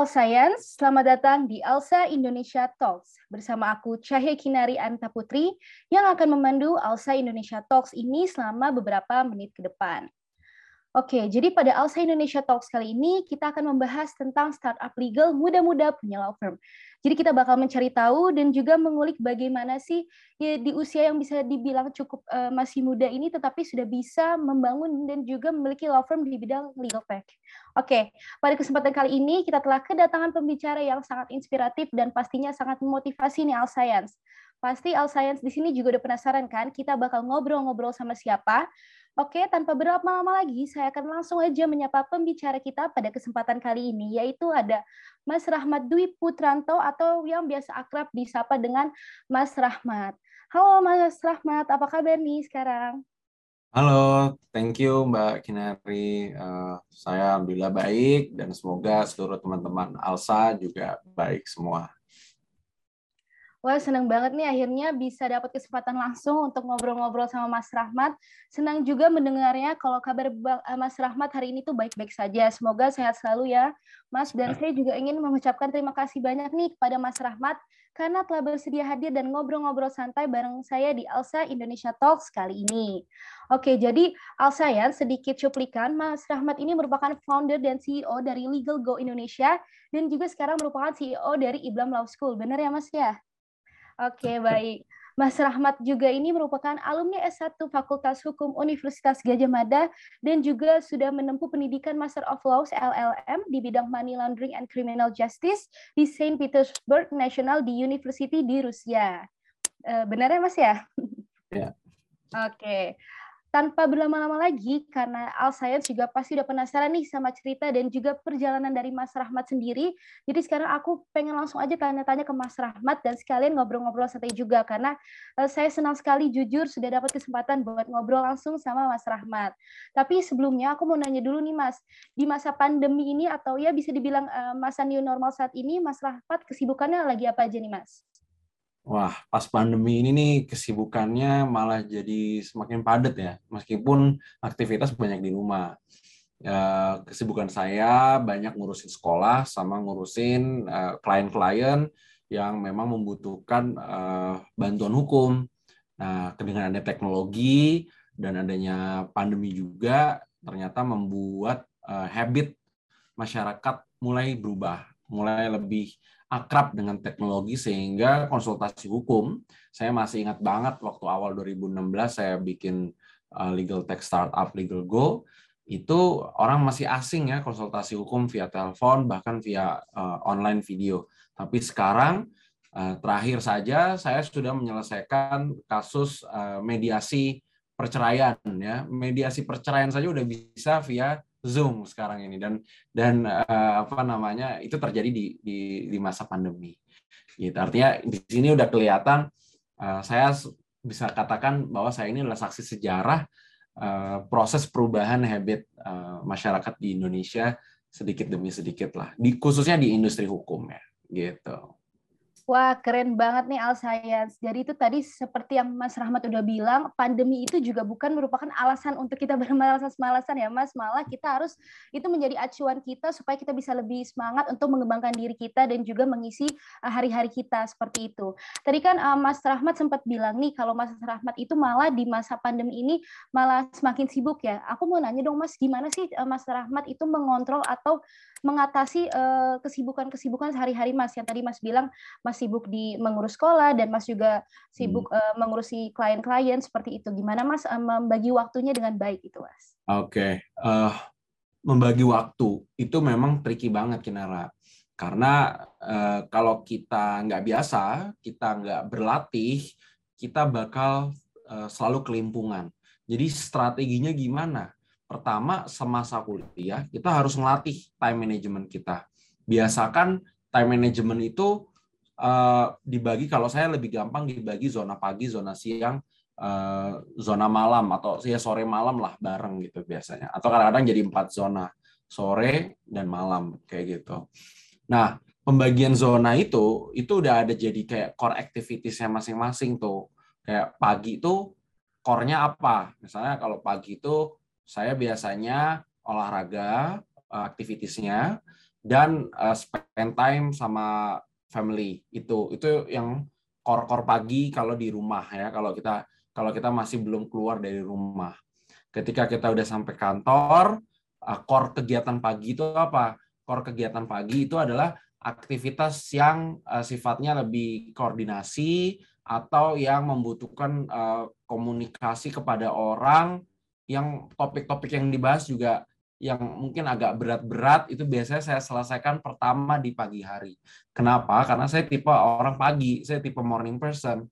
All Science, selamat datang di Alsa Indonesia Talks. Bersama aku Cahya Kinari Anta Putri yang akan memandu Alsa Indonesia Talks ini selama beberapa menit ke depan. Oke, jadi pada Alsa Indonesia Talks kali ini kita akan membahas tentang startup legal muda-muda punya law firm. Jadi kita bakal mencari tahu dan juga mengulik bagaimana sih ya, di usia yang bisa dibilang cukup uh, masih muda ini tetapi sudah bisa membangun dan juga memiliki law firm di bidang legal tech. Oke, pada kesempatan kali ini kita telah kedatangan pembicara yang sangat inspiratif dan pastinya sangat memotivasi nih Al. Pasti Al di sini juga udah penasaran kan kita bakal ngobrol-ngobrol sama siapa? Oke, tanpa berlama-lama lagi, saya akan langsung aja menyapa pembicara kita pada kesempatan kali ini, yaitu ada Mas Rahmat Dwi Putranto atau yang biasa akrab disapa dengan Mas Rahmat. Halo Mas Rahmat, apa kabar nih sekarang? Halo, thank you Mbak Kinari. Uh, saya alhamdulillah baik dan semoga seluruh teman-teman Alsa juga baik semua. Wah, senang banget nih akhirnya bisa dapat kesempatan langsung untuk ngobrol-ngobrol sama Mas Rahmat. Senang juga mendengarnya kalau kabar eh, Mas Rahmat hari ini tuh baik-baik saja. Semoga sehat selalu ya, Mas. Dan ya. saya juga ingin mengucapkan terima kasih banyak nih kepada Mas Rahmat karena telah bersedia hadir dan ngobrol-ngobrol santai bareng saya di Alsa Indonesia Talks kali ini. Oke, jadi Alsa ya, sedikit cuplikan, Mas Rahmat ini merupakan founder dan CEO dari Legal Go Indonesia dan juga sekarang merupakan CEO dari Iblam Law School. Benar ya, Mas ya? Oke, baik. Mas Rahmat juga ini merupakan alumni S1 Fakultas Hukum Universitas Gajah Mada dan juga sudah menempuh pendidikan Master of Laws LLM di bidang Money Laundering and Criminal Justice di Saint Petersburg National di University di Rusia. Eh, benar ya Mas ya? Ya. Oke tanpa berlama-lama lagi karena Al Science juga pasti udah penasaran nih sama cerita dan juga perjalanan dari Mas Rahmat sendiri. Jadi sekarang aku pengen langsung aja tanya-tanya ke Mas Rahmat dan sekalian ngobrol-ngobrol santai juga karena uh, saya senang sekali jujur sudah dapat kesempatan buat ngobrol langsung sama Mas Rahmat. Tapi sebelumnya aku mau nanya dulu nih Mas, di masa pandemi ini atau ya bisa dibilang uh, masa new normal saat ini Mas Rahmat kesibukannya lagi apa aja nih Mas? Wah, pas pandemi ini nih kesibukannya malah jadi semakin padat ya, meskipun aktivitas banyak di rumah. Ya, kesibukan saya banyak ngurusin sekolah sama ngurusin klien klien-klien yang memang membutuhkan uh, bantuan hukum. Nah, dengan ada teknologi dan adanya pandemi juga ternyata membuat uh, habit masyarakat mulai berubah, mulai lebih akrab dengan teknologi sehingga konsultasi hukum saya masih ingat banget waktu awal 2016 saya bikin uh, legal tech startup legal go itu orang masih asing ya konsultasi hukum via telepon bahkan via uh, online video. Tapi sekarang uh, terakhir saja saya sudah menyelesaikan kasus mediasi perceraian ya. Mediasi perceraian saja udah bisa via Zoom sekarang ini dan dan uh, apa namanya itu terjadi di di, di masa pandemi. Gitu. Artinya di sini udah kelihatan uh, saya bisa katakan bahwa saya ini adalah saksi sejarah uh, proses perubahan habit uh, masyarakat di Indonesia sedikit demi sedikit lah, di khususnya di industri hukum ya, gitu. Wah, keren banget nih Al Science. Jadi itu tadi seperti yang Mas Rahmat udah bilang, pandemi itu juga bukan merupakan alasan untuk kita bermalas-malasan ya Mas, malah kita harus itu menjadi acuan kita supaya kita bisa lebih semangat untuk mengembangkan diri kita dan juga mengisi uh, hari-hari kita seperti itu. Tadi kan uh, Mas Rahmat sempat bilang nih kalau Mas Rahmat itu malah di masa pandemi ini malah semakin sibuk ya. Aku mau nanya dong Mas, gimana sih uh, Mas Rahmat itu mengontrol atau mengatasi kesibukan-kesibukan sehari-hari Mas yang tadi Mas bilang Mas sibuk di mengurus sekolah dan Mas juga sibuk hmm. uh, mengurusi klien-klien seperti itu. Gimana Mas uh, membagi waktunya dengan baik itu, Mas? Oke, okay. uh, eh, membagi waktu itu memang tricky banget Kinara. Karena uh, kalau kita nggak biasa, kita nggak berlatih, kita bakal uh, selalu kelimpungan. Jadi strateginya gimana? Pertama, semasa kuliah, kita harus melatih time management kita. Biasakan time management itu uh, dibagi kalau saya lebih gampang dibagi zona pagi, zona siang, uh, zona malam atau ya sore malam lah bareng gitu biasanya. Atau kadang-kadang jadi empat zona sore dan malam kayak gitu. Nah pembagian zona itu itu udah ada jadi kayak core activitiesnya masing-masing tuh. Kayak pagi itu core-nya apa? Misalnya kalau pagi itu saya biasanya olahraga, eh, aktivitiesnya, dan spend time sama family. Itu itu yang core-core pagi kalau di rumah ya kalau kita kalau kita masih belum keluar dari rumah. Ketika kita udah sampai kantor uh, core kegiatan pagi itu apa? Core kegiatan pagi itu adalah aktivitas yang uh, sifatnya lebih koordinasi atau yang membutuhkan uh, komunikasi kepada orang yang topik-topik yang dibahas juga yang mungkin agak berat-berat itu biasanya saya selesaikan pertama di pagi hari. Kenapa? Karena saya tipe orang pagi, saya tipe morning person.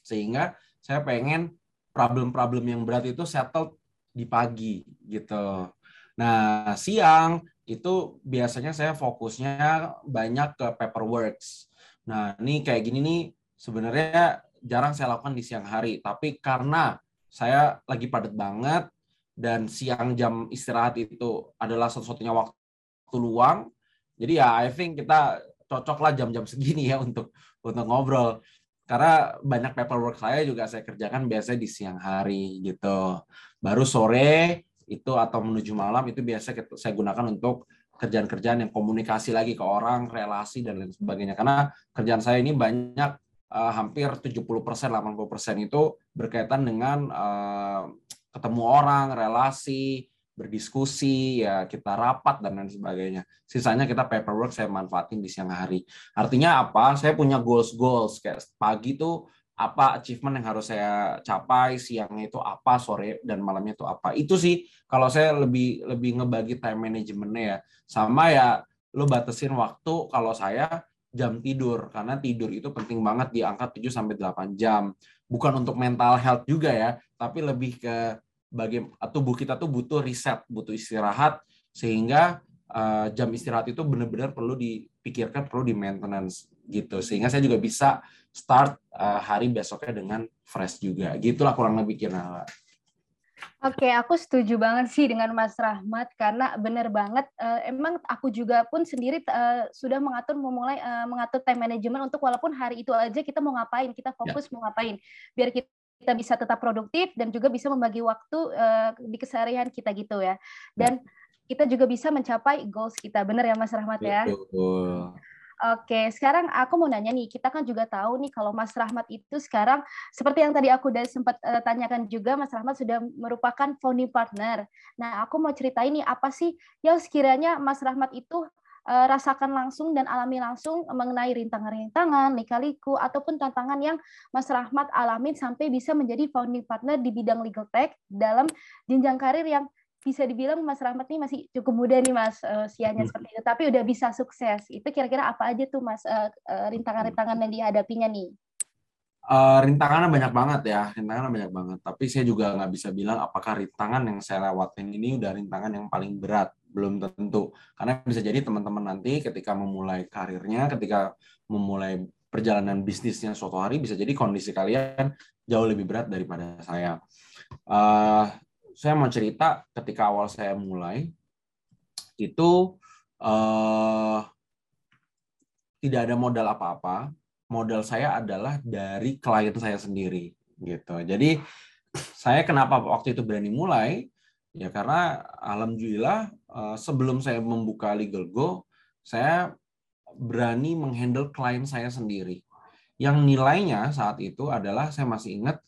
Sehingga saya pengen problem-problem yang berat itu settle di pagi gitu. Nah, siang itu biasanya saya fokusnya banyak ke paperworks. Nah, ini kayak gini nih sebenarnya jarang saya lakukan di siang hari, tapi karena saya lagi padat banget dan siang jam istirahat itu adalah satu-satunya waktu luang. Jadi ya I think kita cocok lah jam-jam segini ya untuk untuk ngobrol. Karena banyak paperwork saya juga saya kerjakan biasanya di siang hari gitu. Baru sore itu atau menuju malam itu biasa saya gunakan untuk kerjaan-kerjaan yang komunikasi lagi ke orang, relasi dan lain sebagainya. Karena kerjaan saya ini banyak uh, hampir 70% 80% itu berkaitan dengan uh, ketemu orang, relasi, berdiskusi, ya kita rapat dan lain sebagainya. Sisanya kita paperwork saya manfaatin di siang hari. Artinya apa? Saya punya goals goals kayak pagi tuh apa achievement yang harus saya capai siangnya itu apa sore dan malamnya itu apa itu sih kalau saya lebih lebih ngebagi time managementnya ya sama ya lo batasin waktu kalau saya jam tidur karena tidur itu penting banget di angka 7 sampai 8 jam bukan untuk mental health juga ya tapi lebih ke bagi tubuh kita tuh butuh riset butuh istirahat sehingga uh, jam istirahat itu benar-benar perlu dipikirkan perlu di maintenance gitu sehingga saya juga bisa start uh, hari besoknya dengan fresh juga. Gitulah kurang lebih kira. Oke, aku setuju banget sih dengan Mas Rahmat karena benar banget. Uh, emang aku juga pun sendiri uh, sudah mengatur memulai uh, mengatur time management untuk walaupun hari itu aja kita mau ngapain, kita fokus ya. mau ngapain, biar kita kita bisa tetap produktif dan juga bisa membagi waktu uh, di keseharian kita gitu ya. Dan ya. kita juga bisa mencapai goals kita. Benar ya Mas Rahmat ya? Betul. Oke, sekarang aku mau nanya nih, kita kan juga tahu nih kalau Mas Rahmat itu sekarang seperti yang tadi aku udah sempat uh, tanyakan juga, Mas Rahmat sudah merupakan founding partner. Nah, aku mau ceritain nih apa sih yang sekiranya Mas Rahmat itu uh, rasakan langsung dan alami langsung mengenai rintangan-rintangan, lika-liku ataupun tantangan yang Mas Rahmat alamin sampai bisa menjadi founding partner di bidang legal tech dalam jenjang karir yang bisa dibilang Mas Rahmat ini masih cukup muda nih Mas uh, usianya hmm. seperti itu, tapi udah bisa sukses. Itu kira-kira apa aja tuh Mas uh, uh, rintangan-rintangan yang dihadapinya nih? Uh, rintangannya banyak banget ya, rintangannya banyak banget. Tapi saya juga nggak bisa bilang apakah rintangan yang saya lewatin ini udah rintangan yang paling berat, belum tentu. Karena bisa jadi teman-teman nanti ketika memulai karirnya, ketika memulai perjalanan bisnisnya suatu hari, bisa jadi kondisi kalian jauh lebih berat daripada saya. Uh, saya mau cerita ketika awal saya mulai itu uh, tidak ada modal apa-apa. Modal saya adalah dari klien saya sendiri gitu. Jadi saya kenapa waktu itu berani mulai? Ya karena alhamdulillah uh, sebelum saya membuka Legal Go, saya berani menghandle klien saya sendiri. Yang nilainya saat itu adalah saya masih ingat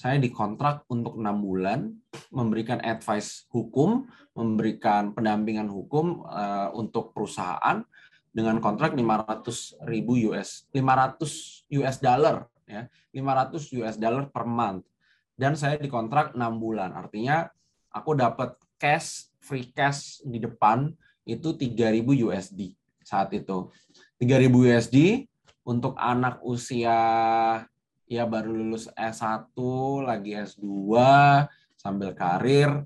saya dikontrak untuk enam bulan memberikan advice hukum, memberikan pendampingan hukum uh, untuk perusahaan dengan kontrak 500 ribu US, 500 US dollar ya, 500 US dollar per month. Dan saya dikontrak enam bulan, artinya aku dapat cash, free cash di depan itu 3000 USD saat itu. 3000 USD untuk anak usia ya baru lulus S1, lagi S2, sambil karir,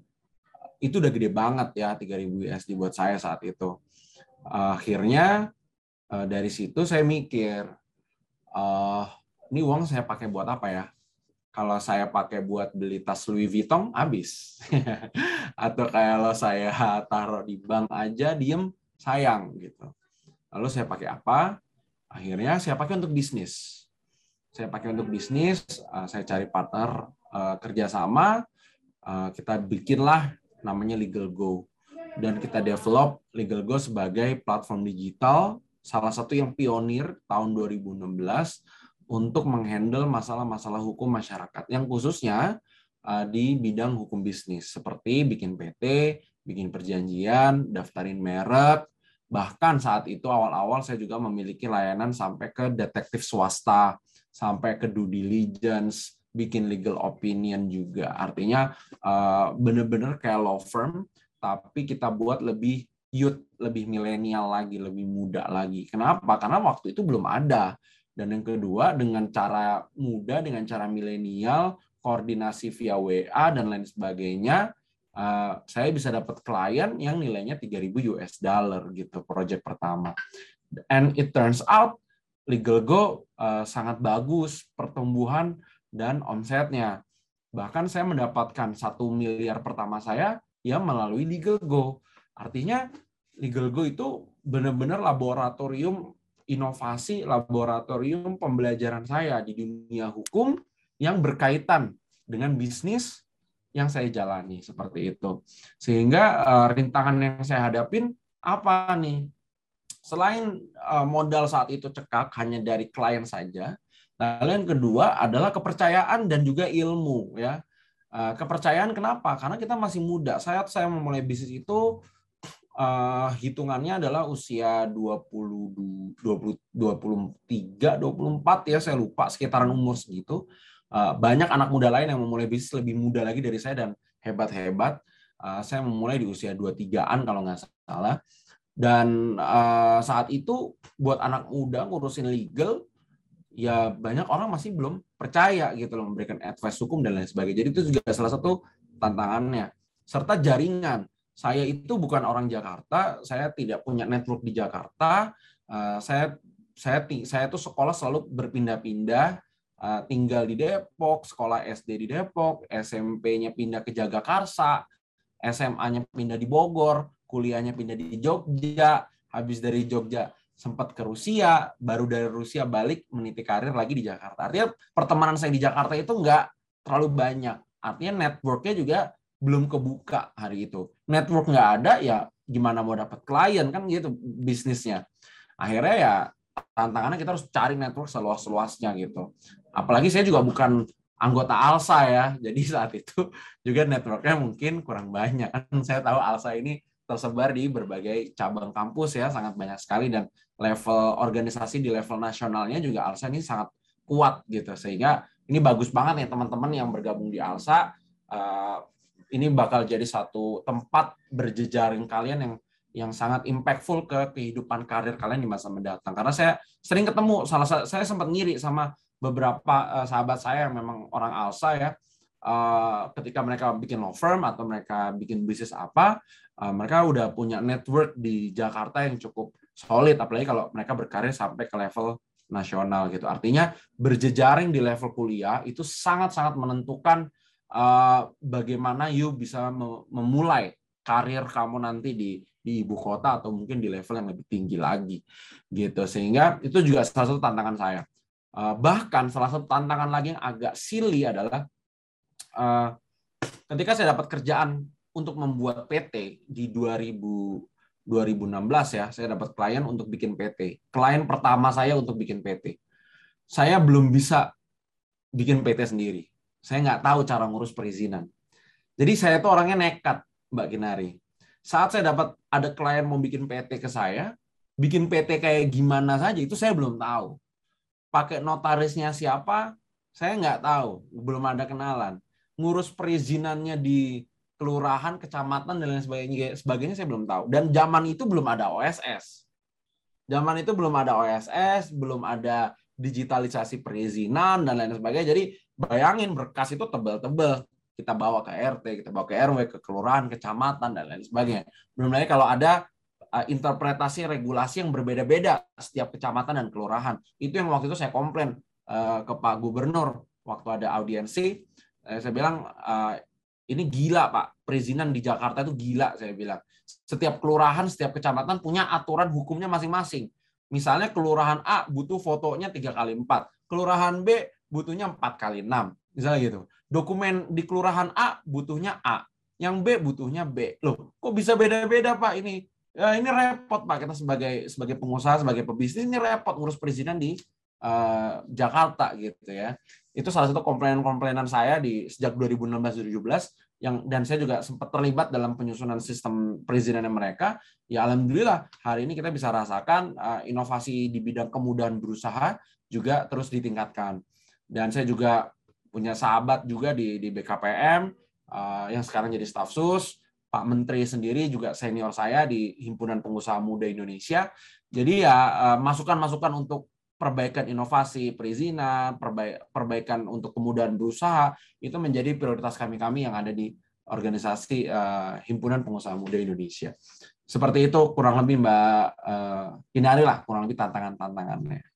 itu udah gede banget ya 3000 USD buat saya saat itu. Akhirnya eh, dari situ saya mikir, uh, ini uang saya pakai buat apa ya? Kalau saya pakai buat beli tas Louis Vuitton, habis. Atau kalau saya taruh di bank aja, diem, sayang gitu. Lalu saya pakai apa? Akhirnya saya pakai untuk bisnis saya pakai untuk bisnis, uh, saya cari partner uh, kerjasama, uh, kita bikinlah namanya Legal Go. dan kita develop Legal Go sebagai platform digital salah satu yang pionir tahun 2016 untuk menghandle masalah-masalah hukum masyarakat yang khususnya di bidang hukum bisnis seperti bikin PT, bikin perjanjian, daftarin merek, bahkan saat itu awal-awal saya juga memiliki layanan sampai ke detektif swasta, sampai ke due diligence, bikin legal opinion juga. Artinya uh, benar-benar kayak law firm, tapi kita buat lebih youth, lebih milenial lagi, lebih muda lagi. Kenapa? Karena waktu itu belum ada dan yang kedua, dengan cara mudah, dengan cara milenial, koordinasi via WA dan lain sebagainya, uh, saya bisa dapat klien yang nilainya 3000 US dollar gitu project pertama. And it turns out Legal Go uh, sangat bagus pertumbuhan dan omsetnya. Bahkan saya mendapatkan satu miliar pertama saya ya melalui Legal Go. Artinya Legal Go itu benar-benar laboratorium inovasi laboratorium pembelajaran saya di dunia hukum yang berkaitan dengan bisnis yang saya jalani seperti itu. Sehingga uh, rintangan yang saya hadapin apa nih? Selain uh, modal saat itu cekak hanya dari klien saja, lalu yang kedua adalah kepercayaan dan juga ilmu ya. Uh, kepercayaan kenapa? Karena kita masih muda. Saya saya memulai bisnis itu uh, hitungannya adalah usia 20 20 23 24 ya saya lupa sekitaran umur segitu. Uh, banyak anak muda lain yang memulai bisnis lebih muda lagi dari saya dan hebat-hebat. Uh, saya memulai di usia 23-an kalau nggak salah. Dan uh, saat itu buat anak muda ngurusin legal ya banyak orang masih belum percaya gitu loh memberikan advice hukum dan lain sebagainya. Jadi itu juga salah satu tantangannya serta jaringan saya itu bukan orang Jakarta, saya tidak punya network di Jakarta. Saya saya saya tuh sekolah selalu berpindah-pindah, tinggal di Depok, sekolah SD di Depok, SMP-nya pindah ke Jagakarsa, SMA-nya pindah di Bogor, kuliahnya pindah di Jogja, habis dari Jogja sempat ke Rusia, baru dari Rusia balik meniti karir lagi di Jakarta. Artinya pertemanan saya di Jakarta itu enggak terlalu banyak. Artinya networknya juga belum kebuka hari itu. Network nggak ada, ya gimana mau dapat klien kan gitu bisnisnya. Akhirnya ya tantangannya kita harus cari network seluas-luasnya gitu. Apalagi saya juga bukan anggota ALSA ya, jadi saat itu juga networknya mungkin kurang banyak. Kan saya tahu ALSA ini tersebar di berbagai cabang kampus ya, sangat banyak sekali dan level organisasi di level nasionalnya juga ALSA ini sangat kuat gitu. Sehingga ini bagus banget ya teman-teman yang bergabung di ALSA eh, ini bakal jadi satu tempat berjejaring kalian yang yang sangat impactful ke kehidupan karir kalian di masa mendatang. Karena saya sering ketemu, salah saya sempat ngiri sama beberapa uh, sahabat saya yang memang orang alsa ya, uh, ketika mereka bikin law firm atau mereka bikin bisnis apa, uh, mereka udah punya network di Jakarta yang cukup solid, apalagi kalau mereka berkarir sampai ke level nasional gitu. Artinya berjejaring di level kuliah itu sangat-sangat menentukan uh, bagaimana you bisa memulai karir kamu nanti di di ibu kota atau mungkin di level yang lebih tinggi lagi gitu sehingga itu juga salah satu tantangan saya bahkan salah satu tantangan lagi yang agak silly adalah uh, ketika saya dapat kerjaan untuk membuat PT di 2000 2016 ya saya dapat klien untuk bikin PT klien pertama saya untuk bikin PT saya belum bisa bikin PT sendiri saya nggak tahu cara ngurus perizinan. Jadi saya tuh orangnya nekat, Mbak Kinari. Saat saya dapat ada klien mau bikin PT ke saya, bikin PT kayak gimana saja itu saya belum tahu. Pakai notarisnya siapa, saya nggak tahu, belum ada kenalan. Ngurus perizinannya di kelurahan, kecamatan dan lain sebagainya, sebagainya saya belum tahu. Dan zaman itu belum ada OSS. Zaman itu belum ada OSS, belum ada digitalisasi perizinan dan lain sebagainya. Jadi bayangin berkas itu tebal-tebal. Kita bawa ke RT, kita bawa ke RW, ke kelurahan, kecamatan dan lain sebagainya. Belum lagi kalau ada interpretasi regulasi yang berbeda-beda setiap kecamatan dan kelurahan. Itu yang waktu itu saya komplain uh, ke Pak Gubernur waktu ada audiensi. Uh, saya bilang ini gila Pak, perizinan di Jakarta itu gila saya bilang. Setiap kelurahan, setiap kecamatan punya aturan hukumnya masing-masing Misalnya kelurahan A butuh fotonya tiga kali empat, kelurahan B butuhnya empat kali enam, misalnya gitu. Dokumen di kelurahan A butuhnya A, yang B butuhnya B. Loh, kok bisa beda-beda Pak ini? Ya, ini repot Pak kita sebagai sebagai pengusaha, sebagai pebisnis ini repot ngurus perizinan di uh, Jakarta gitu ya. Itu salah satu komplainan-komplainan saya di sejak 2016-2017 yang dan saya juga sempat terlibat dalam penyusunan sistem perizinan mereka. Ya alhamdulillah hari ini kita bisa rasakan uh, inovasi di bidang kemudahan berusaha juga terus ditingkatkan. Dan saya juga punya sahabat juga di di BKPM uh, yang sekarang jadi staf sus Pak Menteri sendiri juga senior saya di Himpunan Pengusaha Muda Indonesia. Jadi ya eh, masukan-masukan untuk perbaikan inovasi perizinan, perbaikan untuk kemudahan berusaha itu menjadi prioritas kami-kami yang ada di organisasi uh, Himpunan Pengusaha Muda Indonesia. Seperti itu kurang lebih Mbak uh, Inari lah kurang lebih tantangan-tantangannya.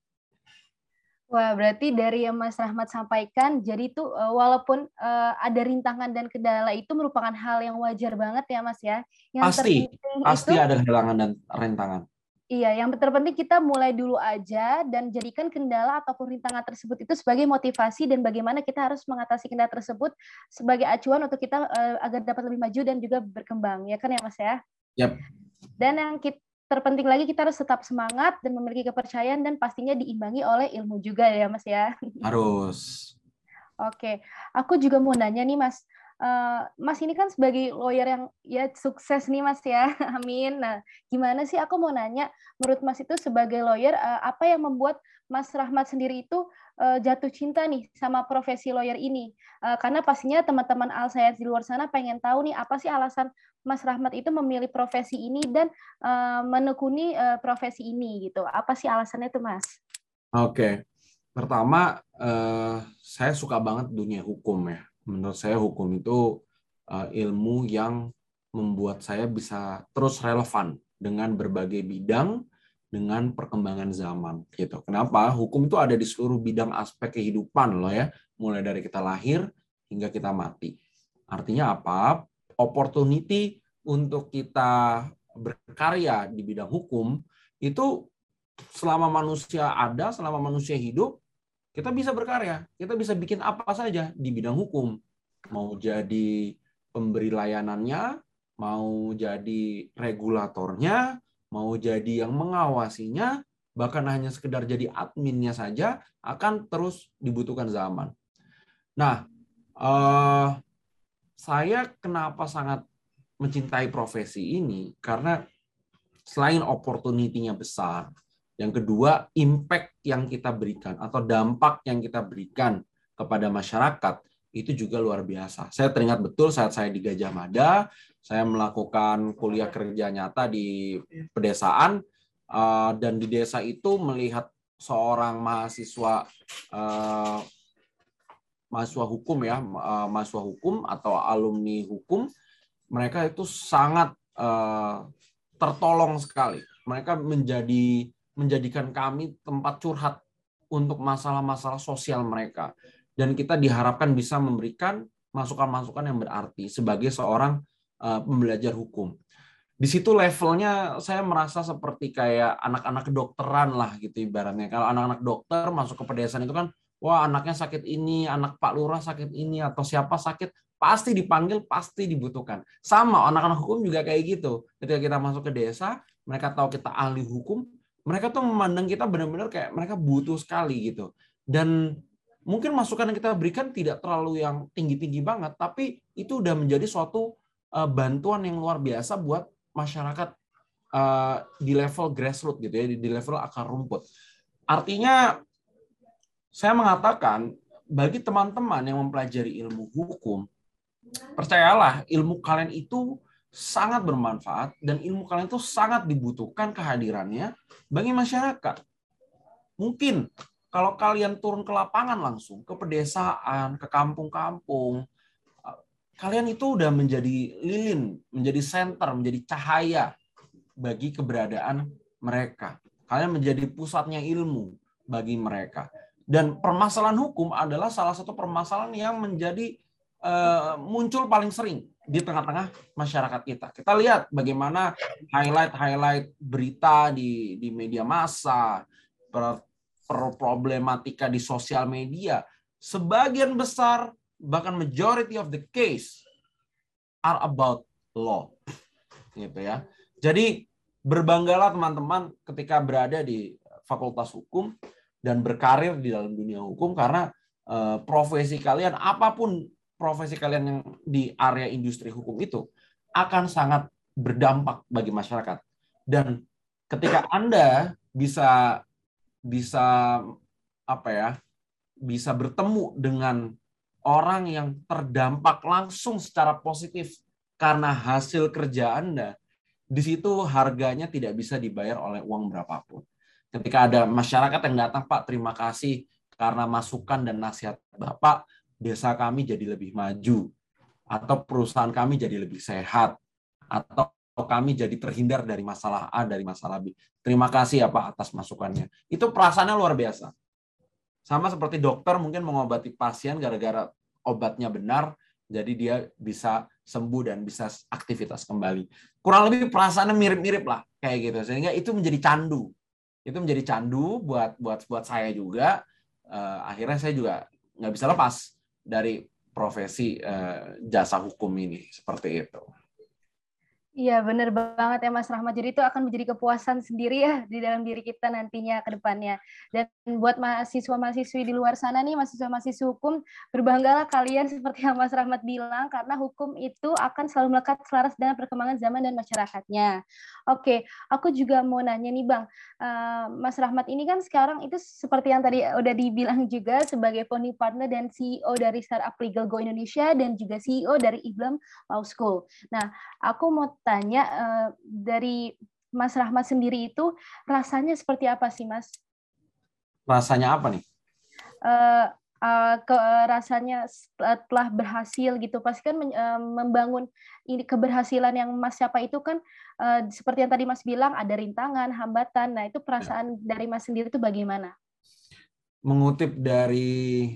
Wah, berarti dari yang Mas Rahmat sampaikan, jadi itu uh, walaupun uh, ada rintangan dan kendala itu merupakan hal yang wajar banget ya Mas ya. Yang pasti, pasti itu, ada kendala dan rintangan. Iya, yang terpenting kita mulai dulu aja dan jadikan kendala ataupun rintangan tersebut itu sebagai motivasi dan bagaimana kita harus mengatasi kendala tersebut sebagai acuan untuk kita uh, agar dapat lebih maju dan juga berkembang, ya kan ya Mas ya? Yep. Dan yang kita terpenting lagi kita harus tetap semangat dan memiliki kepercayaan dan pastinya diimbangi oleh ilmu juga ya Mas ya. Harus. Oke, aku juga mau nanya nih Mas. Uh, mas ini kan sebagai lawyer yang ya sukses nih Mas ya, amin. Nah, gimana sih aku mau nanya, menurut Mas itu sebagai lawyer uh, apa yang membuat Mas Rahmat sendiri itu uh, jatuh cinta nih sama profesi lawyer ini? Uh, karena pastinya teman-teman Al saya di luar sana pengen tahu nih apa sih alasan Mas Rahmat itu memilih profesi ini dan uh, menekuni uh, profesi ini gitu. Apa sih alasannya tuh Mas? Oke, okay. pertama uh, saya suka banget dunia hukum ya. Menurut saya hukum itu uh, ilmu yang membuat saya bisa terus relevan dengan berbagai bidang dengan perkembangan zaman gitu. Kenapa? Hukum itu ada di seluruh bidang aspek kehidupan loh ya, mulai dari kita lahir hingga kita mati. Artinya apa? opportunity untuk kita berkarya di bidang hukum itu selama manusia ada, selama manusia hidup, kita bisa berkarya. Kita bisa bikin apa saja di bidang hukum. Mau jadi pemberi layanannya, mau jadi regulatornya, mau jadi yang mengawasinya, bahkan hanya sekedar jadi adminnya saja akan terus dibutuhkan zaman. Nah, eh, saya kenapa sangat mencintai profesi ini karena selain opportunity-nya besar, yang kedua impact yang kita berikan atau dampak yang kita berikan kepada masyarakat itu juga luar biasa. Saya teringat betul saat saya di Gajah Mada, saya melakukan kuliah kerja nyata di pedesaan eh, dan di desa itu melihat seorang mahasiswa eh, mahasiswa hukum ya, eh, mahasiswa hukum atau alumni hukum, mereka itu sangat tertolong sekali. Mereka menjadi menjadikan kami tempat curhat untuk masalah-masalah sosial mereka. Dan kita diharapkan bisa memberikan masukan-masukan yang berarti sebagai seorang uh, pembelajar hukum. Di situ levelnya saya merasa seperti kayak anak-anak kedokteran lah gitu ibaratnya. Kalau anak-anak dokter masuk ke pedesaan itu kan wah anaknya sakit ini, anak Pak Lurah sakit ini, atau siapa sakit, pasti dipanggil, pasti dibutuhkan. Sama anak-anak hukum juga kayak gitu. Ketika kita masuk ke desa, mereka tahu kita ahli hukum, mereka tuh memandang kita benar-benar kayak mereka butuh sekali gitu. Dan mungkin masukan yang kita berikan tidak terlalu yang tinggi-tinggi banget, tapi itu udah menjadi suatu eh, bantuan yang luar biasa buat masyarakat eh, di level grassroots gitu ya, di level akar rumput. Artinya saya mengatakan bagi teman-teman yang mempelajari ilmu hukum, percayalah ilmu kalian itu sangat bermanfaat dan ilmu kalian itu sangat dibutuhkan kehadirannya bagi masyarakat. Mungkin kalau kalian turun ke lapangan langsung, ke pedesaan, ke kampung-kampung, kalian itu udah menjadi lilin, menjadi center, menjadi cahaya bagi keberadaan mereka. Kalian menjadi pusatnya ilmu bagi mereka. Dan permasalahan hukum adalah salah satu permasalahan yang menjadi uh, muncul paling sering di tengah-tengah masyarakat kita. Kita lihat bagaimana highlight-highlight berita di di media massa, problematika di sosial media, sebagian besar bahkan majority of the case are about law. Gitu ya. Jadi berbanggalah teman-teman ketika berada di Fakultas Hukum dan berkarir di dalam dunia hukum karena uh, profesi kalian apa pun profesi kalian yang di area industri hukum itu akan sangat berdampak bagi masyarakat. Dan ketika Anda bisa bisa apa ya? bisa bertemu dengan orang yang terdampak langsung secara positif karena hasil kerja Anda, di situ harganya tidak bisa dibayar oleh uang berapapun. Ketika ada masyarakat yang datang, Pak, terima kasih karena masukan dan nasihat Bapak, desa kami jadi lebih maju, atau perusahaan kami jadi lebih sehat, atau kami jadi terhindar dari masalah A, dari masalah B. Terima kasih ya Pak atas masukannya. Itu perasaannya luar biasa. Sama seperti dokter mungkin mengobati pasien gara-gara obatnya benar, jadi dia bisa sembuh dan bisa aktivitas kembali. Kurang lebih perasaannya mirip-mirip lah kayak gitu. Sehingga itu menjadi candu. Itu menjadi candu buat buat buat saya juga. Uh, akhirnya saya juga nggak bisa lepas dari profesi uh, jasa hukum ini seperti itu. Iya, benar banget ya Mas Rahmat. Jadi itu akan menjadi kepuasan sendiri ya di dalam diri kita nantinya ke depannya. Dan buat mahasiswa-mahasiswi di luar sana nih, mahasiswa-mahasiswi hukum, berbanggalah kalian seperti yang Mas Rahmat bilang, karena hukum itu akan selalu melekat selaras dengan perkembangan zaman dan masyarakatnya. Oke, aku juga mau nanya nih Bang, uh, Mas Rahmat ini kan sekarang itu seperti yang tadi udah dibilang juga sebagai founding partner dan CEO dari Startup Legal Go Indonesia dan juga CEO dari Iblam Law School. Nah, aku mau tanya uh, dari Mas Rahmat sendiri itu rasanya seperti apa sih, Mas? Rasanya apa nih? Uh, uh, ke rasanya setelah berhasil gitu pasti kan uh, membangun ini keberhasilan yang Mas siapa itu kan uh, seperti yang tadi Mas bilang ada rintangan, hambatan. Nah, itu perasaan ya. dari Mas sendiri itu bagaimana? Mengutip dari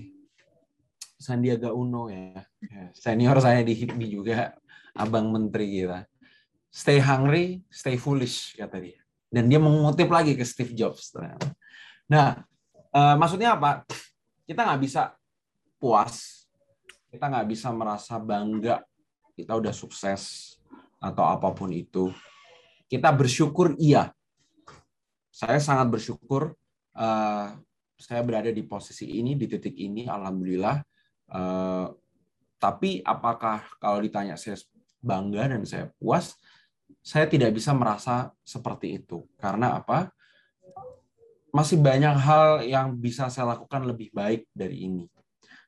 Sandiaga Uno ya, ya senior saya di HIPMI juga, abang menteri kita stay hungry, stay foolish kata dia. Dan dia mengutip lagi ke Steve Jobs. Nah, uh, maksudnya apa? Kita nggak bisa puas, kita nggak bisa merasa bangga kita udah sukses atau apa pun itu. Kita bersyukur iya. Saya sangat bersyukur uh, saya berada di posisi ini, di titik ini, alhamdulillah. Uh, tapi apakah kalau ditanya saya bangga dan saya puas, saya tidak bisa merasa seperti itu. Karena apa? Masih banyak hal yang bisa saya lakukan lebih baik dari ini.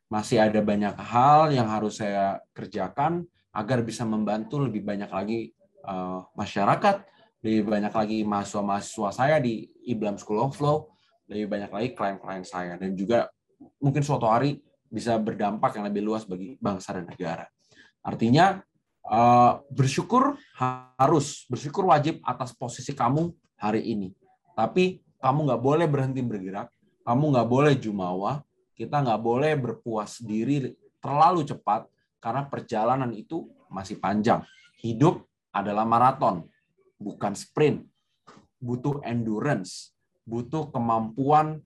Masih ada banyak hal yang harus saya kerjakan agar bisa membantu lebih banyak lagi uh, masyarakat, lebih banyak lagi mahasiswa-mahasiswa saya di Iblam School of Law, lebih banyak lagi klien-klien saya, dan juga mungkin suatu hari bisa berdampak yang lebih luas bagi bangsa dan negara. Artinya Eh, bersyukur harus bersyukur wajib atas posisi kamu hari ini. Tapi kamu nggak boleh berhenti bergerak, kamu nggak boleh jumawa, kita nggak boleh berpuas diri terlalu cepat karena perjalanan itu masih panjang. Hidup adalah maraton, bukan sprint. Butuh endurance, butuh kemampuan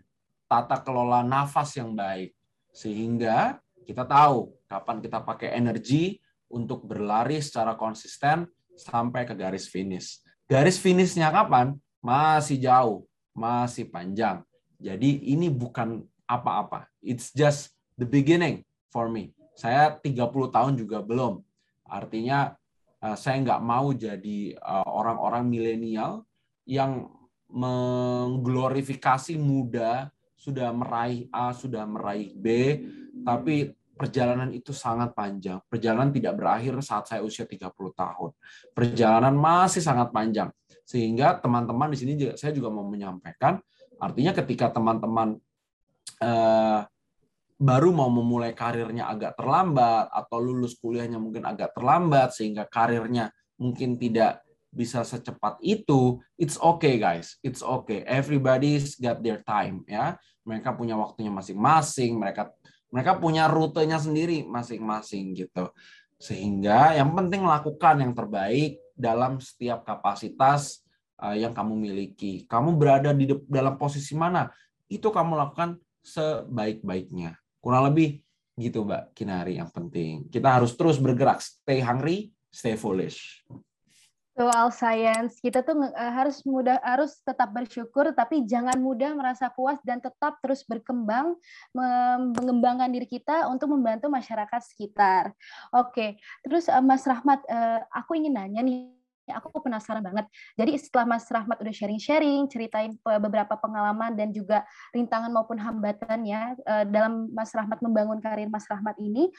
tata kelola nafas yang baik. Sehingga kita tahu kapan kita pakai energi, untuk berlari secara konsisten sampai ke garis finish. Garis finishnya kapan? Masih jauh, masih panjang. Jadi ini bukan apa-apa. It's just the beginning for me. Saya 30 tahun juga belum. Artinya eh, saya nggak mau jadi eh, orang-orang milenial yang mengglorifikasi muda sudah meraih A, sudah meraih B, tapi perjalanan itu sangat panjang. Perjalanan tidak berakhir saat saya usia 30 tahun. Perjalanan masih sangat panjang. Sehingga teman-teman di sini juga saya juga mau menyampaikan, artinya ketika teman-teman eh, baru mau memulai karirnya agak terlambat atau lulus kuliahnya mungkin agak terlambat sehingga karirnya mungkin tidak bisa secepat itu, it's okay guys, it's okay. Everybody's got their time ya. Mereka punya waktunya masing-masing, mereka mereka punya rutenya sendiri masing-masing gitu. Sehingga yang penting lakukan yang terbaik dalam setiap kapasitas eh, yang kamu miliki. Kamu berada di dalam posisi mana? Itu kamu lakukan sebaik-baiknya. Kurang lebih gitu Mbak Kinari yang penting. Kita harus terus bergerak, stay hungry, stay foolish. Soal science, kita tuh uh, harus mudah harus tetap bersyukur tapi jangan mudah merasa puas dan tetap terus berkembang mengembangkan diri kita untuk membantu masyarakat sekitar. Oke, terus uh, Mas Rahmat, uh, aku ingin nanya nih aku penasaran banget. Jadi setelah Mas Rahmat udah sharing-sharing, ceritain beberapa pengalaman dan juga rintangan maupun hambatannya eh, dalam Mas Rahmat membangun karir Mas Rahmat ini,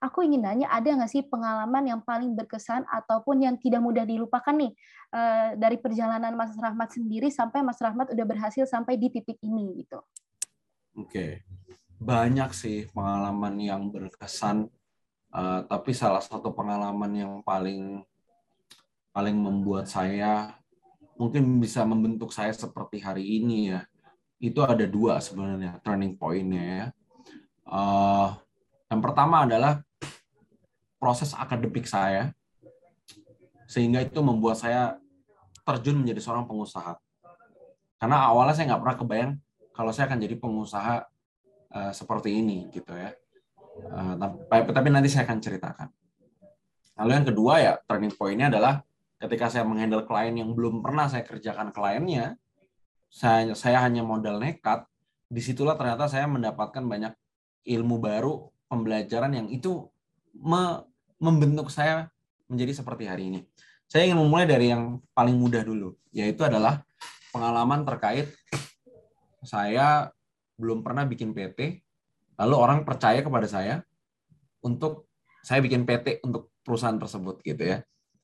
aku ingin nanya ada nggak sih pengalaman yang paling berkesan ataupun yang tidak mudah dilupakan nih eh, dari perjalanan Mas Rahmat sendiri sampai Mas Rahmat udah berhasil sampai di titik ini gitu. Oke, banyak sih pengalaman yang berkesan, uh, tapi salah satu pengalaman yang paling paling membuat saya mungkin bisa membentuk saya seperti hari ini ya. Itu ada dua sebenarnya turning pointnya ya. Uh, yang pertama adalah proses akademik saya sehingga itu membuat saya terjun menjadi seorang pengusaha. Karena awalnya saya nggak pernah kebayang kalau saya akan jadi pengusaha uh, seperti ini gitu ya. Uh, tapi, tapi nanti saya akan ceritakan. Lalu yang kedua ya turning pointnya adalah ketika saya menghandle klien yang belum pernah saya kerjakan kliennya, saya, saya hanya modal nekat, di situlah ternyata saya mendapatkan banyak ilmu baru, pembelajaran yang itu me, membentuk saya menjadi seperti hari ini. Saya ingin memulai dari yang paling mudah dulu, yaitu adalah pengalaman terkait saya belum pernah bikin PT, lalu orang percaya kepada saya untuk saya bikin PT untuk perusahaan tersebut gitu ya.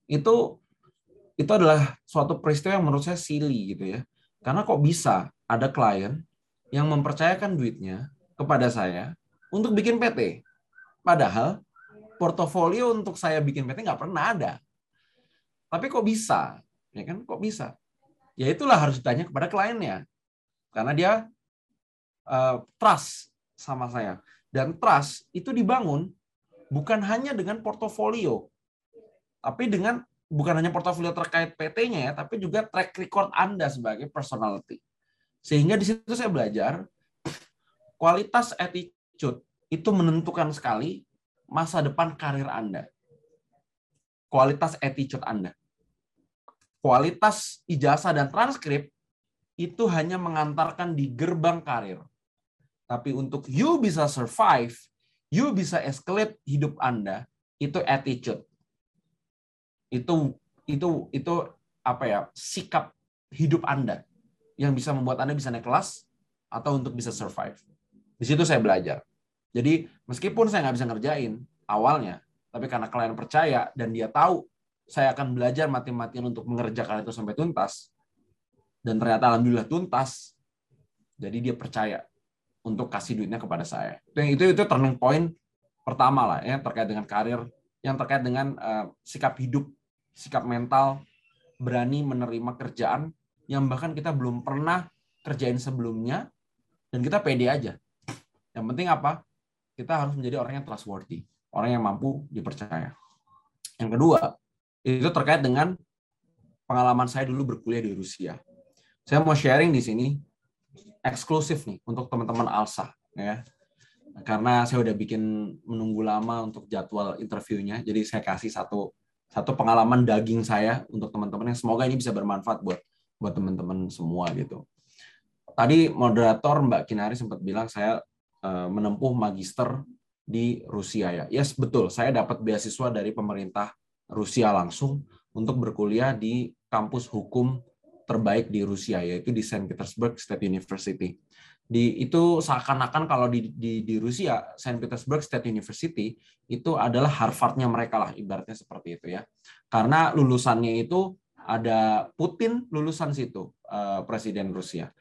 Itu itu adalah suatu peristiwa yang menurut saya silly gitu ya. Karena kok bisa ada klien yang mempercayakan duitnya kepada saya untuk bikin PT. Padahal portofolio untuk saya bikin PT nggak pernah ada. Tapi kok bisa? Ya kan? Kok bisa? Ya itulah harus ditanya kepada kliennya. Karena dia uh, trust sama saya. Dan trust itu dibangun bukan hanya dengan portofolio, tapi dengan bukan hanya portofolio terkait PT-nya ya, tapi juga track record Anda sebagai personality. Sehingga di situ saya belajar kualitas attitude itu menentukan sekali masa depan karir Anda. Kualitas attitude Anda. Kualitas ijazah dan transkrip itu hanya mengantarkan di gerbang karir. Tapi untuk you bisa survive, you bisa escalate hidup Anda, itu attitude itu itu itu apa ya sikap hidup Anda yang bisa membuat Anda bisa naik kelas atau untuk bisa survive. Di situ saya belajar. Jadi meskipun saya nggak bisa ngerjain awalnya, tapi karena klien percaya dan dia tahu saya akan belajar mati-matian untuk mengerjakan itu sampai tuntas, dan ternyata alhamdulillah tuntas, jadi dia percaya untuk kasih duitnya kepada saya. Itu itu itu turning point pertama lah ya terkait dengan karir yang terkait dengan uh, sikap hidup sikap mental, berani menerima kerjaan yang bahkan kita belum pernah kerjain sebelumnya, dan kita pede aja. Yang penting apa? Kita harus menjadi orang yang trustworthy, orang yang mampu dipercaya. Yang kedua, itu terkait dengan pengalaman saya dulu berkuliah di Rusia. Saya mau sharing di sini eksklusif nih untuk teman-teman Alsa ya. Karena saya udah bikin menunggu lama untuk jadwal interviewnya, jadi saya kasih satu satu pengalaman daging saya untuk teman-teman yang semoga ini bisa bermanfaat buat buat teman-teman semua gitu. Tadi moderator Mbak Kinari sempat bilang saya uh, menempuh magister di Rusia ya. Yes, betul. Saya dapat beasiswa dari pemerintah Rusia langsung untuk berkuliah di kampus hukum terbaik di Rusia yaitu di Saint Petersburg State University di itu seakan-akan kalau di, di di Rusia Saint Petersburg State University itu adalah Harvardnya mereka lah ibaratnya seperti itu ya. Karena lulusannya itu ada Putin lulusan situ uh, presiden Rusia.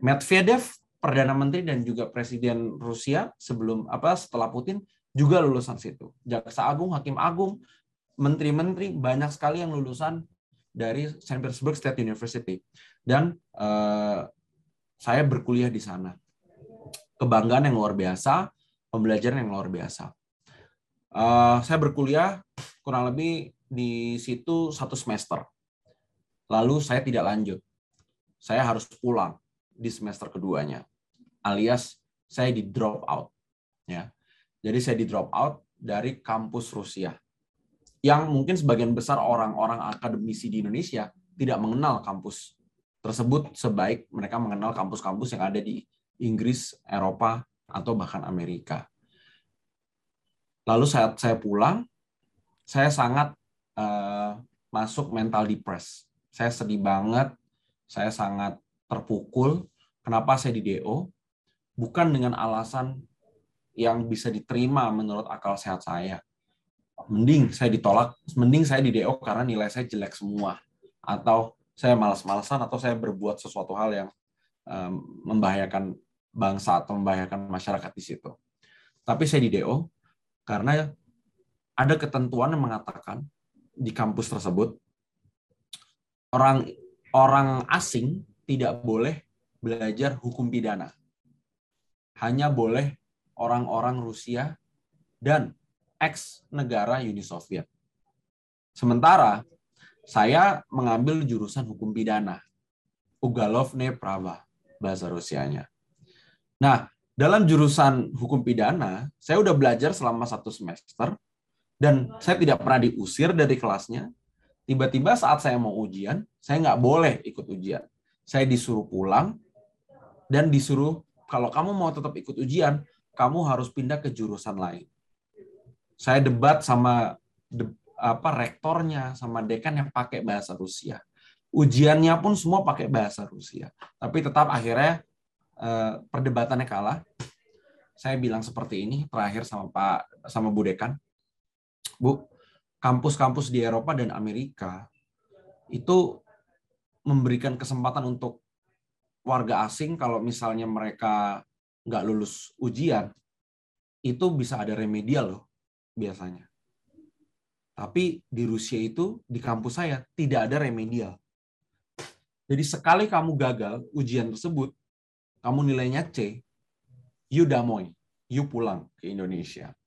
Medvedev perdana menteri dan juga presiden Rusia sebelum apa setelah Putin juga lulusan situ. Jaksa agung hakim agung menteri-menteri banyak sekali yang lulusan dari Saint Petersburg State University. Dan uh, saya berkuliah di sana. Kebanggaan yang luar biasa, pembelajaran yang luar biasa. Uh, saya berkuliah kurang lebih di situ satu semester. Lalu saya tidak lanjut. Saya harus pulang di semester keduanya. Alias saya di drop out. Ya. Jadi saya di drop out dari kampus Rusia. yang mungkin sebagian besar orang-orang akademisi di Indonesia tidak mengenal kampus tersebut sebaik mereka mengenal kampus-kampus yang ada di Inggris, Eropa, atau bahkan Amerika. Lalu saat saya pulang, saya sangat uh, masuk mental depres. Saya sedih banget, saya sangat terpukul. Kenapa saya di DO? Bukan dengan alasan yang bisa diterima menurut akal sehat saya. Mending saya ditolak, mending saya di DO karena nilai saya jelek semua. Atau saya malas-malasan atau saya berbuat sesuatu hal yang membahayakan bangsa atau membahayakan masyarakat di situ. Tapi saya di DO karena ada ketentuan yang mengatakan di kampus tersebut orang orang asing tidak boleh belajar hukum pidana. Hanya boleh orang-orang Rusia dan ex negara Uni Soviet. Sementara saya mengambil jurusan hukum pidana. Ugalovne Prava, bahasa Rusianya. Nah, dalam jurusan hukum pidana, saya udah belajar selama satu semester, dan saya tidak pernah diusir dari kelasnya. Tiba-tiba saat saya mau ujian, saya nggak boleh ikut ujian. Saya disuruh pulang, dan disuruh, kalau kamu mau tetap ikut ujian, kamu harus pindah ke jurusan lain. Saya debat sama apa rektornya sama dekan yang pakai bahasa Rusia. Ujiannya pun semua pakai bahasa Rusia. Tapi tetap akhirnya eh, perdebatannya kalah. Saya bilang seperti ini terakhir sama Pak sama Bu Dekan. Bu, kampus-kampus di Eropa dan Amerika itu memberikan kesempatan untuk warga asing kalau misalnya mereka nggak lulus ujian itu bisa ada remedial loh biasanya. Tapi di Rusia itu, di kampus saya, tidak ada remedial. Jadi sekali kamu gagal ujian tersebut, kamu nilainya C, you damoy, you pulang ke Indonesia.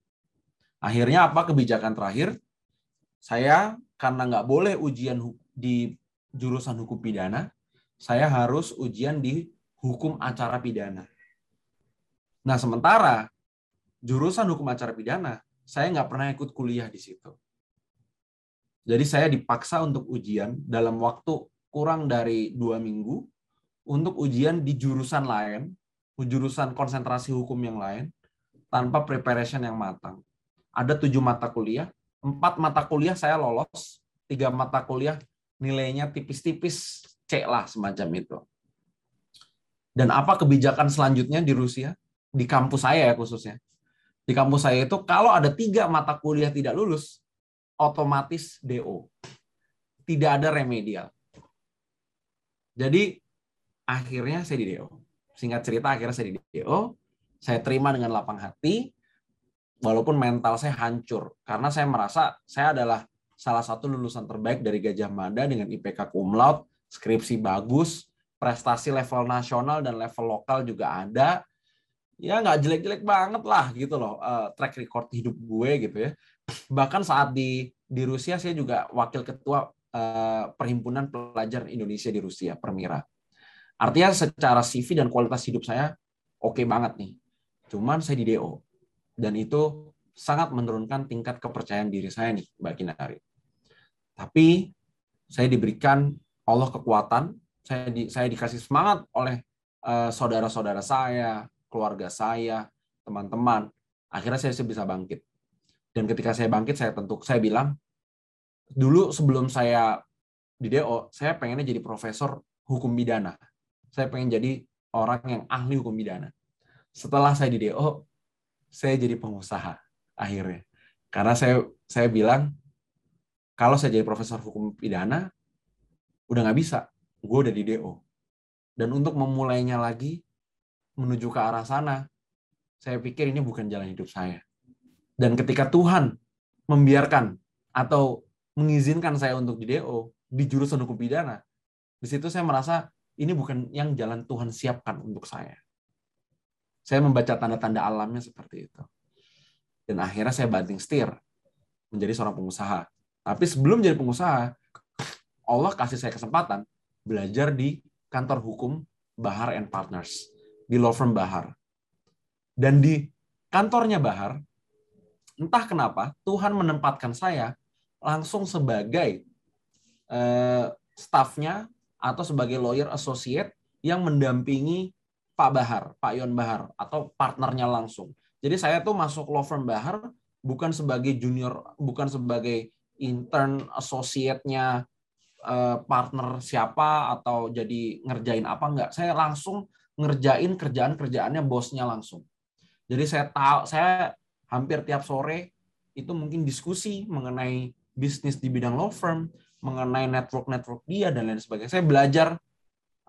Akhirnya apa kebijakan terakhir? Saya karena nggak boleh ujian di jurusan hukum pidana, saya harus ujian di hukum acara pidana. Nah sementara jurusan hukum acara pidana, saya nggak pernah ikut kuliah di situ. Jadi saya dipaksa untuk ujian dalam waktu kurang dari dua minggu untuk ujian di jurusan lain, jurusan konsentrasi hukum yang lain, tanpa preparation yang matang. Ada tujuh mata kuliah, empat mata kuliah saya lolos, tiga mata kuliah nilainya tipis-tipis C lah semacam itu. Dan apa kebijakan selanjutnya di Rusia? Di kampus saya ya khususnya. Di kampus saya itu kalau ada tiga mata kuliah tidak lulus, otomatis DO. Tidak ada remedial. Jadi akhirnya saya di DO. Singkat cerita akhirnya saya di DO. Saya terima dengan lapang hati, walaupun mental saya hancur. Karena saya merasa saya adalah salah satu lulusan terbaik dari Gajah Mada dengan IPK cum skripsi bagus, prestasi level nasional dan level lokal juga ada. Ya nggak jelek-jelek banget lah gitu loh uh, track record hidup gue gitu ya bahkan saat di di Rusia saya juga wakil ketua uh, perhimpunan pelajar Indonesia di Rusia Permira. Artinya secara CV dan kualitas hidup saya oke okay banget nih. Cuman saya di DO dan itu sangat menurunkan tingkat kepercayaan diri saya nih Mbak Kinari. Tapi saya diberikan Allah kekuatan. Saya di, saya dikasih semangat oleh uh, saudara-saudara saya keluarga saya teman-teman. Akhirnya saya bisa bangkit dan ketika saya bangkit, saya tentu saya bilang, dulu sebelum saya di DO, saya pengennya jadi profesor hukum pidana. Saya pengen jadi orang yang ahli hukum pidana. Setelah saya di DO, saya jadi pengusaha akhirnya. Karena saya saya bilang, kalau saya jadi profesor hukum pidana, udah nggak bisa. Gue udah di DO. Dan untuk memulainya lagi, menuju ke arah sana, saya pikir ini bukan jalan hidup saya dan ketika Tuhan membiarkan atau mengizinkan saya untuk di DO di jurusan hukum pidana, di situ saya merasa ini bukan yang jalan Tuhan siapkan untuk saya. Saya membaca tanda-tanda alamnya seperti itu. Dan akhirnya saya banting setir menjadi seorang pengusaha. Tapi sebelum jadi pengusaha, Allah kasih saya kesempatan belajar di kantor hukum Bahar and Partners, di law firm Bahar. Dan di kantornya Bahar, entah kenapa Tuhan menempatkan saya langsung sebagai uh, staffnya atau sebagai lawyer associate yang mendampingi Pak Bahar, Pak Yon Bahar, atau partnernya langsung. Jadi saya tuh masuk law firm Bahar bukan sebagai junior, bukan sebagai intern associate-nya eh, partner siapa atau jadi ngerjain apa enggak. Saya langsung ngerjain kerjaan-kerjaannya bosnya langsung. Jadi saya tahu saya hampir tiap sore itu mungkin diskusi mengenai bisnis di bidang law firm, mengenai network-network dia dan lain sebagainya. Saya belajar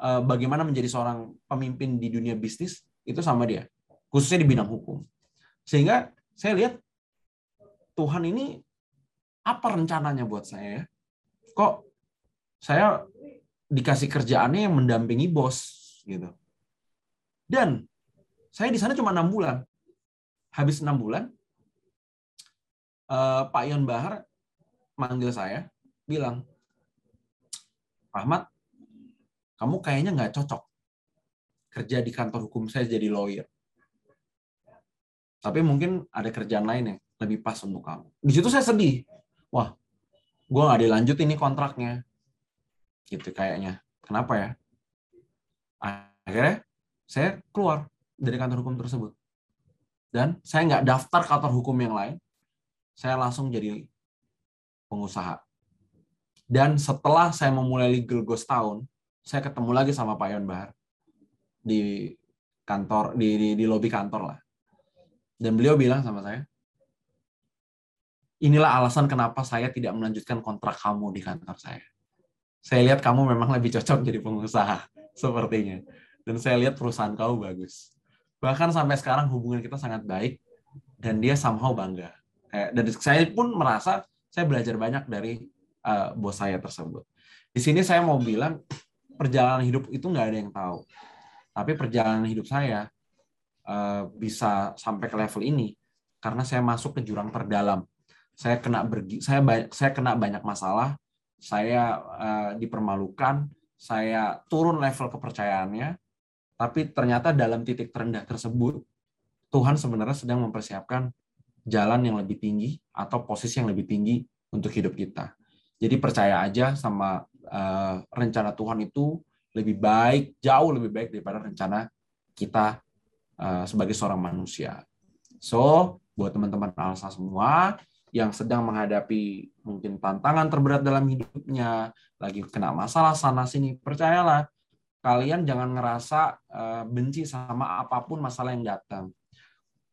Eh, bagaimana menjadi seorang pemimpin di dunia bisnis itu sama dia, khususnya di bidang hukum. Sehingga saya lihat Tuhan ini apa rencananya buat saya? Kok saya dikasih kerjaannya yang mendampingi bos gitu. Dan saya di sana cuma enam bulan. Habis enam bulan, eh, Pak Yon Bahar manggil saya, bilang, Ahmad, kamu kayaknya nggak cocok kerja di kantor hukum saya jadi lawyer. Tapi mungkin ada kerjaan lain yang lebih pas untuk kamu. Di situ saya sedih. Wah, gue nggak dilanjut ini kontraknya. Gitu kayaknya. Kenapa ya? Akhirnya saya keluar dari kantor hukum tersebut. Dan saya nggak daftar kantor hukum yang lain. Saya langsung jadi pengusaha. Dan setelah saya memulai legal ghost tahun, saya ketemu lagi sama Pak Yon Bahar di kantor di, di di lobi kantor lah. Dan beliau bilang sama saya, inilah alasan kenapa saya tidak melanjutkan kontrak kamu di kantor saya. Saya lihat kamu memang lebih cocok jadi pengusaha sepertinya. Dan saya lihat perusahaan kamu bagus. Bahkan sampai sekarang hubungan kita sangat baik dan dia somehow bangga. Dan saya pun merasa saya belajar banyak dari uh, bos saya tersebut. Di sini saya mau bilang perjalanan hidup itu nggak ada yang tahu. Tapi perjalanan hidup saya uh, bisa sampai ke level ini karena saya masuk ke jurang terdalam. Saya kena bergi, saya banyak, saya kena banyak masalah, saya uh, dipermalukan, saya turun level kepercayaannya, tapi ternyata dalam titik terendah tersebut Tuhan sebenarnya sedang mempersiapkan jalan yang lebih tinggi atau posisi yang lebih tinggi untuk hidup kita. Jadi percaya aja sama uh, rencana Tuhan itu lebih baik, jauh lebih baik daripada rencana kita uh, sebagai seorang manusia. So, buat teman-teman Alsa semua yang sedang menghadapi mungkin tantangan terberat dalam hidupnya, lagi kena masalah sana sini, percayalah kalian jangan ngerasa uh, benci sama apa pun masalah yang datang.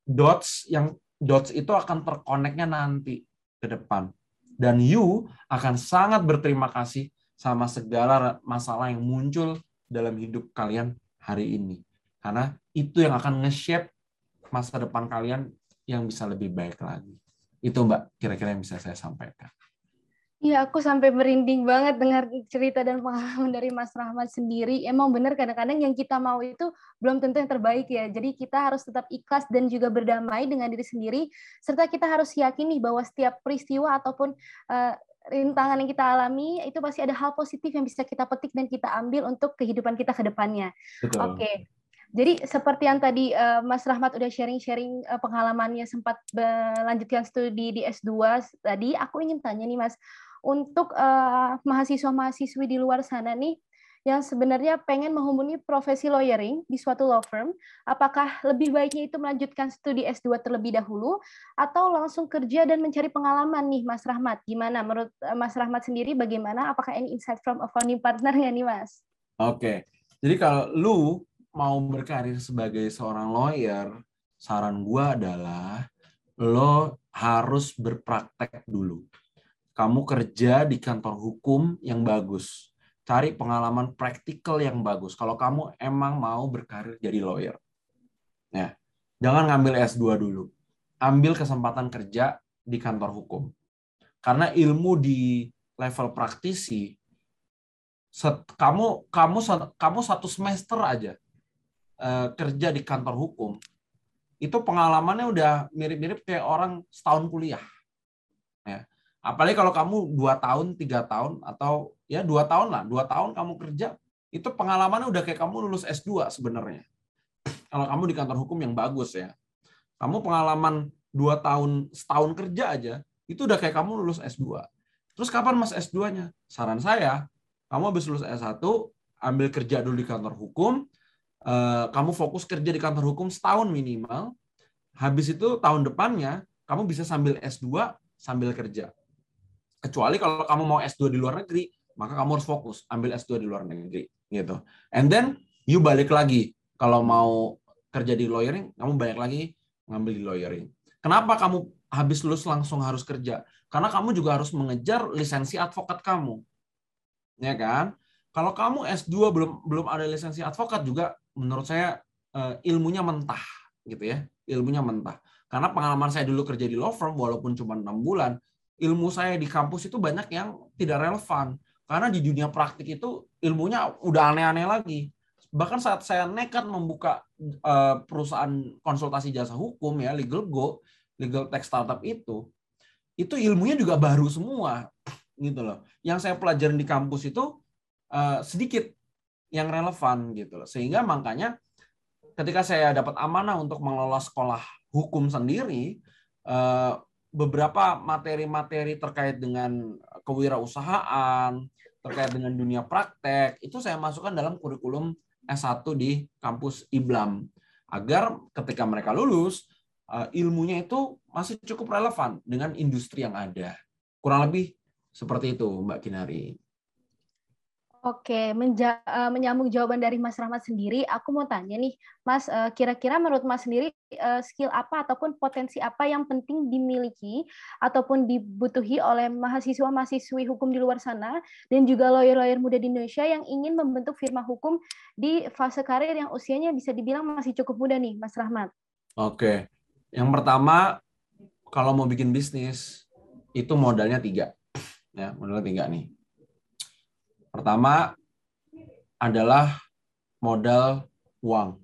Dots yang dots itu akan terkoneknya nanti ke depan dan you akan sangat berterima kasih sama segala masalah yang muncul dalam hidup kalian hari ini. Karena itu yang akan nge-shape masa depan kalian yang bisa lebih baik lagi. Itu Mbak, kira-kira yang bisa saya sampaikan. Iya, aku sampai merinding banget dengar cerita dan pengalaman dari Mas Rahmat sendiri. Emang benar kadang-kadang yang kita mau itu belum tentu yang terbaik ya. Jadi kita harus tetap ikhlas dan juga berdamai dengan diri sendiri. Serta kita harus yakini bahwa setiap peristiwa ataupun uh, rintangan yang kita alami itu pasti ada hal positif yang bisa kita petik dan kita ambil untuk kehidupan kita ke depannya. Oke. Okay. Jadi seperti yang tadi uh, Mas Rahmat udah sharing-sharing uh, pengalamannya sempat melanjutkan studi di S2 tadi, aku ingin tanya nih Mas, untuk uh, mahasiswa-mahasiswi di luar sana nih yang sebenarnya pengen menghubungi profesi lawyering di suatu law firm, apakah lebih baiknya itu melanjutkan studi S2 terlebih dahulu atau langsung kerja dan mencari pengalaman nih Mas Rahmat? Gimana menurut eh, Mas Rahmat sendiri bagaimana? Apakah ini insight from a founding partner ya nih Mas? Oke. Jadi kalau lu mau berkarir sebagai seorang lawyer, saran gua adalah lo harus berpraktek dulu. Kamu kerja di kantor hukum yang bagus cari pengalaman praktikal yang bagus. Kalau kamu emang mau berkarir jadi lawyer. Ya. Jangan ngambil S2 dulu. Ambil kesempatan kerja di kantor hukum. Karena ilmu di level praktisi set, kamu kamu kamu satu semester aja uh, kerja di kantor hukum itu pengalamannya udah mirip-mirip kayak orang setahun kuliah apalagi kalau kamu dua tahun tiga tahun atau ya dua tahun lah dua tahun kamu kerja itu pengalamannya udah kayak kamu lulus S2 sebenarnya kalau kamu di kantor hukum yang bagus ya kamu pengalaman dua tahun setahun kerja aja itu udah kayak kamu lulus S2 Terus kapan Mas S2-nya? Saran saya, kamu habis lulus S1, ambil kerja dulu di kantor hukum, eh, kamu fokus kerja di kantor hukum setahun minimal, habis itu tahun depannya, kamu bisa sambil S2, sambil kerja. Kecuali kalau kamu mau S2 di luar negeri, maka kamu harus fokus ambil S2 di luar negeri gitu. And then you balik lagi kalau mau kerja di lawyering, kamu balik lagi ngambil di lawyering. Kenapa kamu habis lulus langsung harus kerja? Karena kamu juga harus mengejar lisensi advokat kamu. Ya kan? Kalau kamu S2 belum belum ada lisensi advokat juga menurut saya eh, ilmunya mentah gitu ya. Ilmunya mentah. Karena pengalaman saya dulu kerja di law firm walaupun cuma enam bulan, ilmu saya di kampus itu banyak yang tidak relevan karena di dunia praktik itu ilmunya udah aneh-aneh lagi. Bahkan saat saya nekat membuka uh, perusahaan konsultasi jasa hukum ya, Legal Go, Legal Tech Startup itu, itu ilmunya juga baru semua gitu loh. Yang saya pelajarin di kampus itu uh, sedikit yang relevan gitu loh. Sehingga makanya ketika saya dapat amanah untuk mengelola sekolah hukum sendiri, uh, beberapa materi-materi terkait dengan kewirausahaan, terkait dengan dunia praktek itu saya masukkan dalam kurikulum S1 di kampus IBLAM agar ketika mereka lulus eh, ilmunya itu masih cukup relevan dengan industri yang ada. Kurang lebih seperti itu Mbak Kinari. Oke, menja uh, menyambung jawaban dari Mas Rahmat sendiri, aku mau tanya nih, Mas, uh, kira-kira menurut Mas sendiri uh, skill apa ataupun potensi apa yang penting dimiliki ataupun dibutuhi oleh mahasiswa-mahasiswi hukum di luar sana dan juga lawyer-lawyer muda di Indonesia yang ingin membentuk firma hukum di fase karir yang usianya bisa dibilang masih cukup muda nih, Mas Rahmat? Oke, yang pertama kalau mau bikin bisnis itu modalnya tiga, ya modalnya tiga nih Pertama adalah modal uang.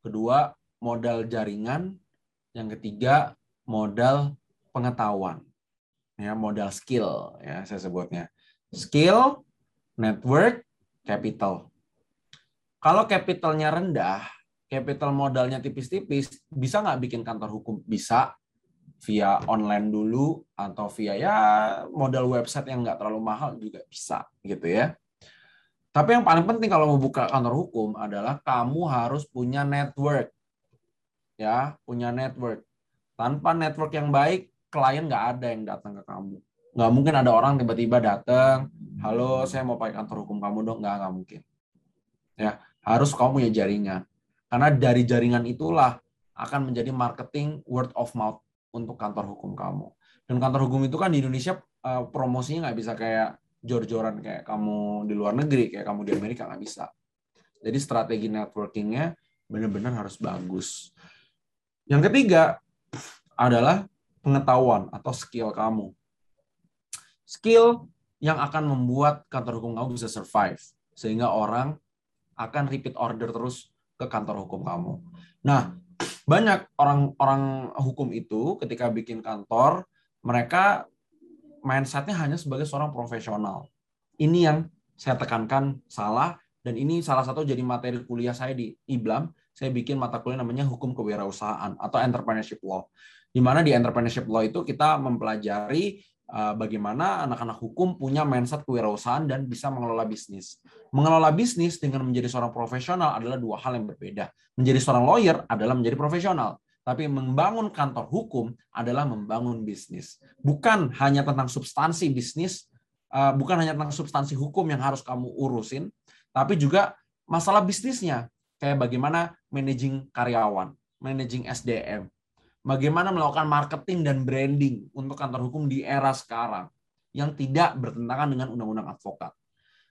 Kedua, modal jaringan. Yang ketiga, modal pengetahuan. Ya, modal skill ya saya sebutnya. Skill, network, capital. Kalau capitalnya rendah, capital modalnya tipis-tipis, bisa nggak bikin kantor hukum? Bisa, via online dulu atau via ya modal website yang nggak terlalu mahal juga bisa gitu ya. Tapi yang paling penting kalau mau buka kantor hukum adalah kamu harus punya network. Ya, punya network. Tanpa network yang baik, klien nggak ada yang datang ke kamu. Nggak mungkin ada orang tiba-tiba datang, halo saya mau pakai kantor hukum kamu dong, nggak, nggak mungkin. Ya, harus kamu punya jaringan. Karena dari jaringan itulah akan menjadi marketing word of mouth untuk kantor hukum kamu. Dan kantor hukum itu kan di Indonesia uh, promosinya nggak bisa kayak jor-joran kayak kamu di luar negeri, kayak kamu di Amerika nggak bisa. Jadi strategi networkingnya benar-benar harus bagus. Yang ketiga adalah pengetahuan atau skill kamu. Skill yang akan membuat kantor hukum kamu bisa survive. Sehingga orang akan repeat order terus ke kantor hukum kamu. Nah, banyak orang-orang hukum itu ketika bikin kantor mereka mindsetnya hanya sebagai seorang profesional. Ini yang saya tekankan salah dan ini salah satu jadi materi kuliah saya di IBLAM. Saya bikin mata kuliah namanya hukum kewirausahaan atau entrepreneurship law. Di mana di entrepreneurship law itu kita mempelajari bagaimana anak-anak hukum punya mindset kewirausahaan dan bisa mengelola bisnis. Mengelola bisnis dengan menjadi seorang profesional adalah dua hal yang berbeda. Menjadi seorang lawyer adalah menjadi profesional, tapi membangun kantor hukum adalah membangun bisnis. Bukan hanya tentang substansi bisnis, eh, bukan hanya tentang substansi hukum yang harus kamu urusin, tapi juga masalah bisnisnya, kayak bagaimana managing karyawan, managing SDM, bagaimana melakukan marketing dan branding untuk kantor hukum di era sekarang yang tidak bertentangan dengan undang-undang advokat.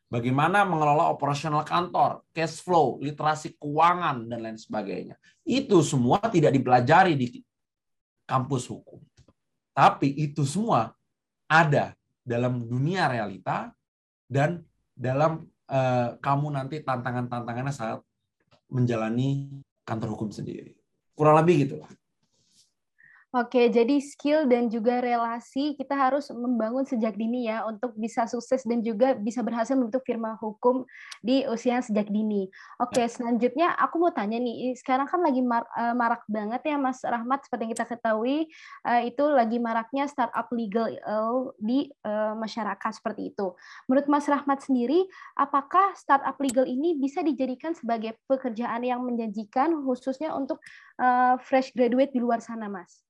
Bagaimana mengelola operasional kantor, cash flow, literasi keuangan, dan lain sebagainya. Itu semua tidak dipelajari di kampus hukum. Tapi itu semua ada dalam dunia realita dan dalam uh, kamu nanti tantangan-tantangannya saat menjalani kantor hukum sendiri. Kurang lebih gitulah. Oke, jadi skill dan juga relasi kita harus membangun sejak dini ya untuk bisa sukses dan juga bisa berhasil membentuk firma hukum di usia sejak dini. Oke, ya. selanjutnya aku mau tanya nih, sekarang kan lagi mar eh, marak banget ya Mas Rahmat seperti yang kita ketahui uh, itu lagi maraknya startup legal uh, di masyarakat seperti itu. Menurut Mas Rahmat sendiri, apakah startup legal ini bisa dijadikan sebagai pekerjaan yang menjanjikan khususnya untuk fresh graduate di luar sana, Mas?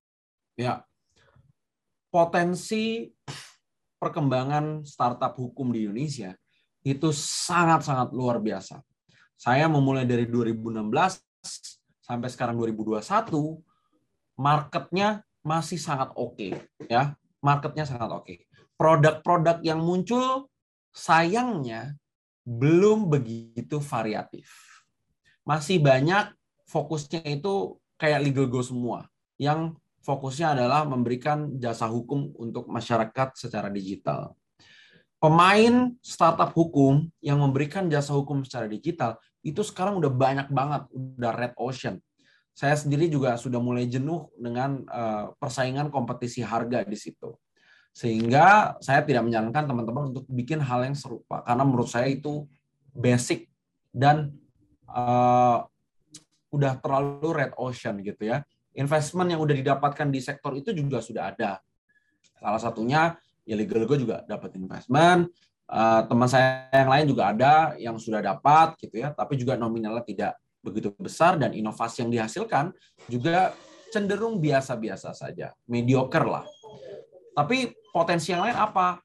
Ya, potensi perkembangan startup hukum di Indonesia itu sangat-sangat luar biasa. Saya memulai dari 2016 sampai sekarang 2021, marketnya masih sangat oke, okay, ya, marketnya sangat oke. Okay. Produk-produk yang muncul sayangnya belum begitu variatif. Masih banyak fokusnya itu kayak legal go semua, yang fokusnya adalah memberikan jasa hukum untuk masyarakat secara digital. Pemain startup hukum yang memberikan jasa hukum secara digital itu sekarang udah banyak banget, udah red ocean. Saya sendiri juga sudah mulai jenuh dengan uh, persaingan kompetisi harga di situ. Sehingga saya tidak menyarankan teman-teman untuk bikin hal yang serupa karena menurut saya itu basic dan uh, udah terlalu red ocean gitu ya investment yang udah didapatkan di sektor itu juga sudah ada. Salah satunya ya legal gue juga dapat investment. Uh, teman saya yang lain juga ada yang sudah dapat gitu ya, tapi juga nominalnya tidak begitu besar dan inovasi yang dihasilkan juga cenderung biasa-biasa saja, mediocre lah. Tapi potensi yang lain apa?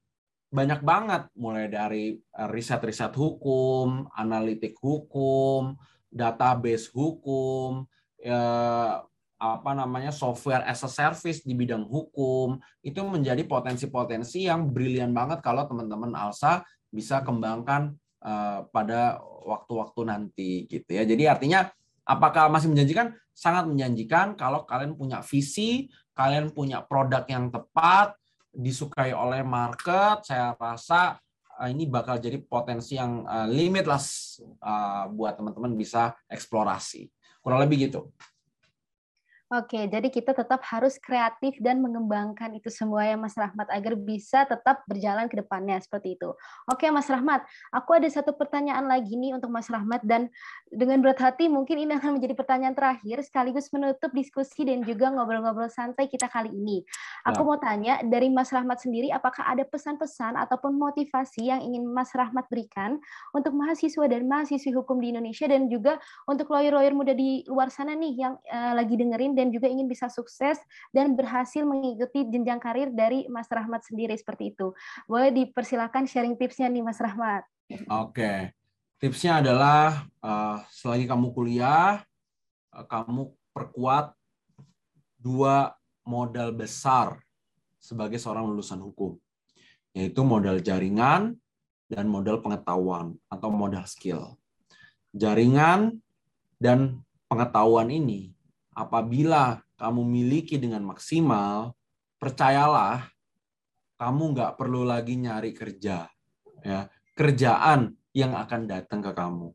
Banyak banget, mulai dari eh, riset-riset hukum, analitik hukum, database hukum, ya, apa namanya software as a service di bidang hukum itu menjadi potensi-potensi yang brilian banget kalau teman-teman Alsa bisa kembangkan uh, pada waktu-waktu nanti gitu ya. Jadi artinya apakah masih menjanjikan? Sangat menjanjikan kalau kalian punya visi, kalian punya produk yang tepat, disukai oleh market, saya rasa uh, ini bakal jadi potensi yang uh, limitless buat teman-teman bisa eksplorasi. Kurang lebih gitu. Oke, jadi kita tetap harus kreatif dan mengembangkan itu semua ya Mas Rahmat agar bisa tetap berjalan ke depannya seperti itu. Oke Mas Rahmat, aku ada satu pertanyaan lagi nih untuk Mas Rahmat dan dengan berat hati mungkin ini akan menjadi pertanyaan terakhir sekaligus menutup diskusi dan juga ngobrol-ngobrol santai kita kali ini. Aku ya. mau tanya dari Mas Rahmat sendiri apakah ada pesan-pesan ataupun motivasi yang ingin Mas Rahmat berikan untuk mahasiswa dan mahasiswi hukum di Indonesia dan juga untuk lawyer-lawyer muda di luar sana nih yang uh, lagi dengerin dan dan juga ingin bisa sukses dan berhasil mengikuti jenjang karir dari Mas Rahmat sendiri seperti itu. Boleh dipersilakan sharing tipsnya nih Mas Rahmat. Oke, tipsnya adalah uh, selagi kamu kuliah, uh, kamu perkuat dua modal besar sebagai seorang lulusan hukum, yaitu modal jaringan dan modal pengetahuan atau modal skill. Jaringan dan pengetahuan ini apabila kamu miliki dengan maksimal, percayalah, kamu nggak perlu lagi nyari kerja. Ya, kerjaan yang akan datang ke kamu.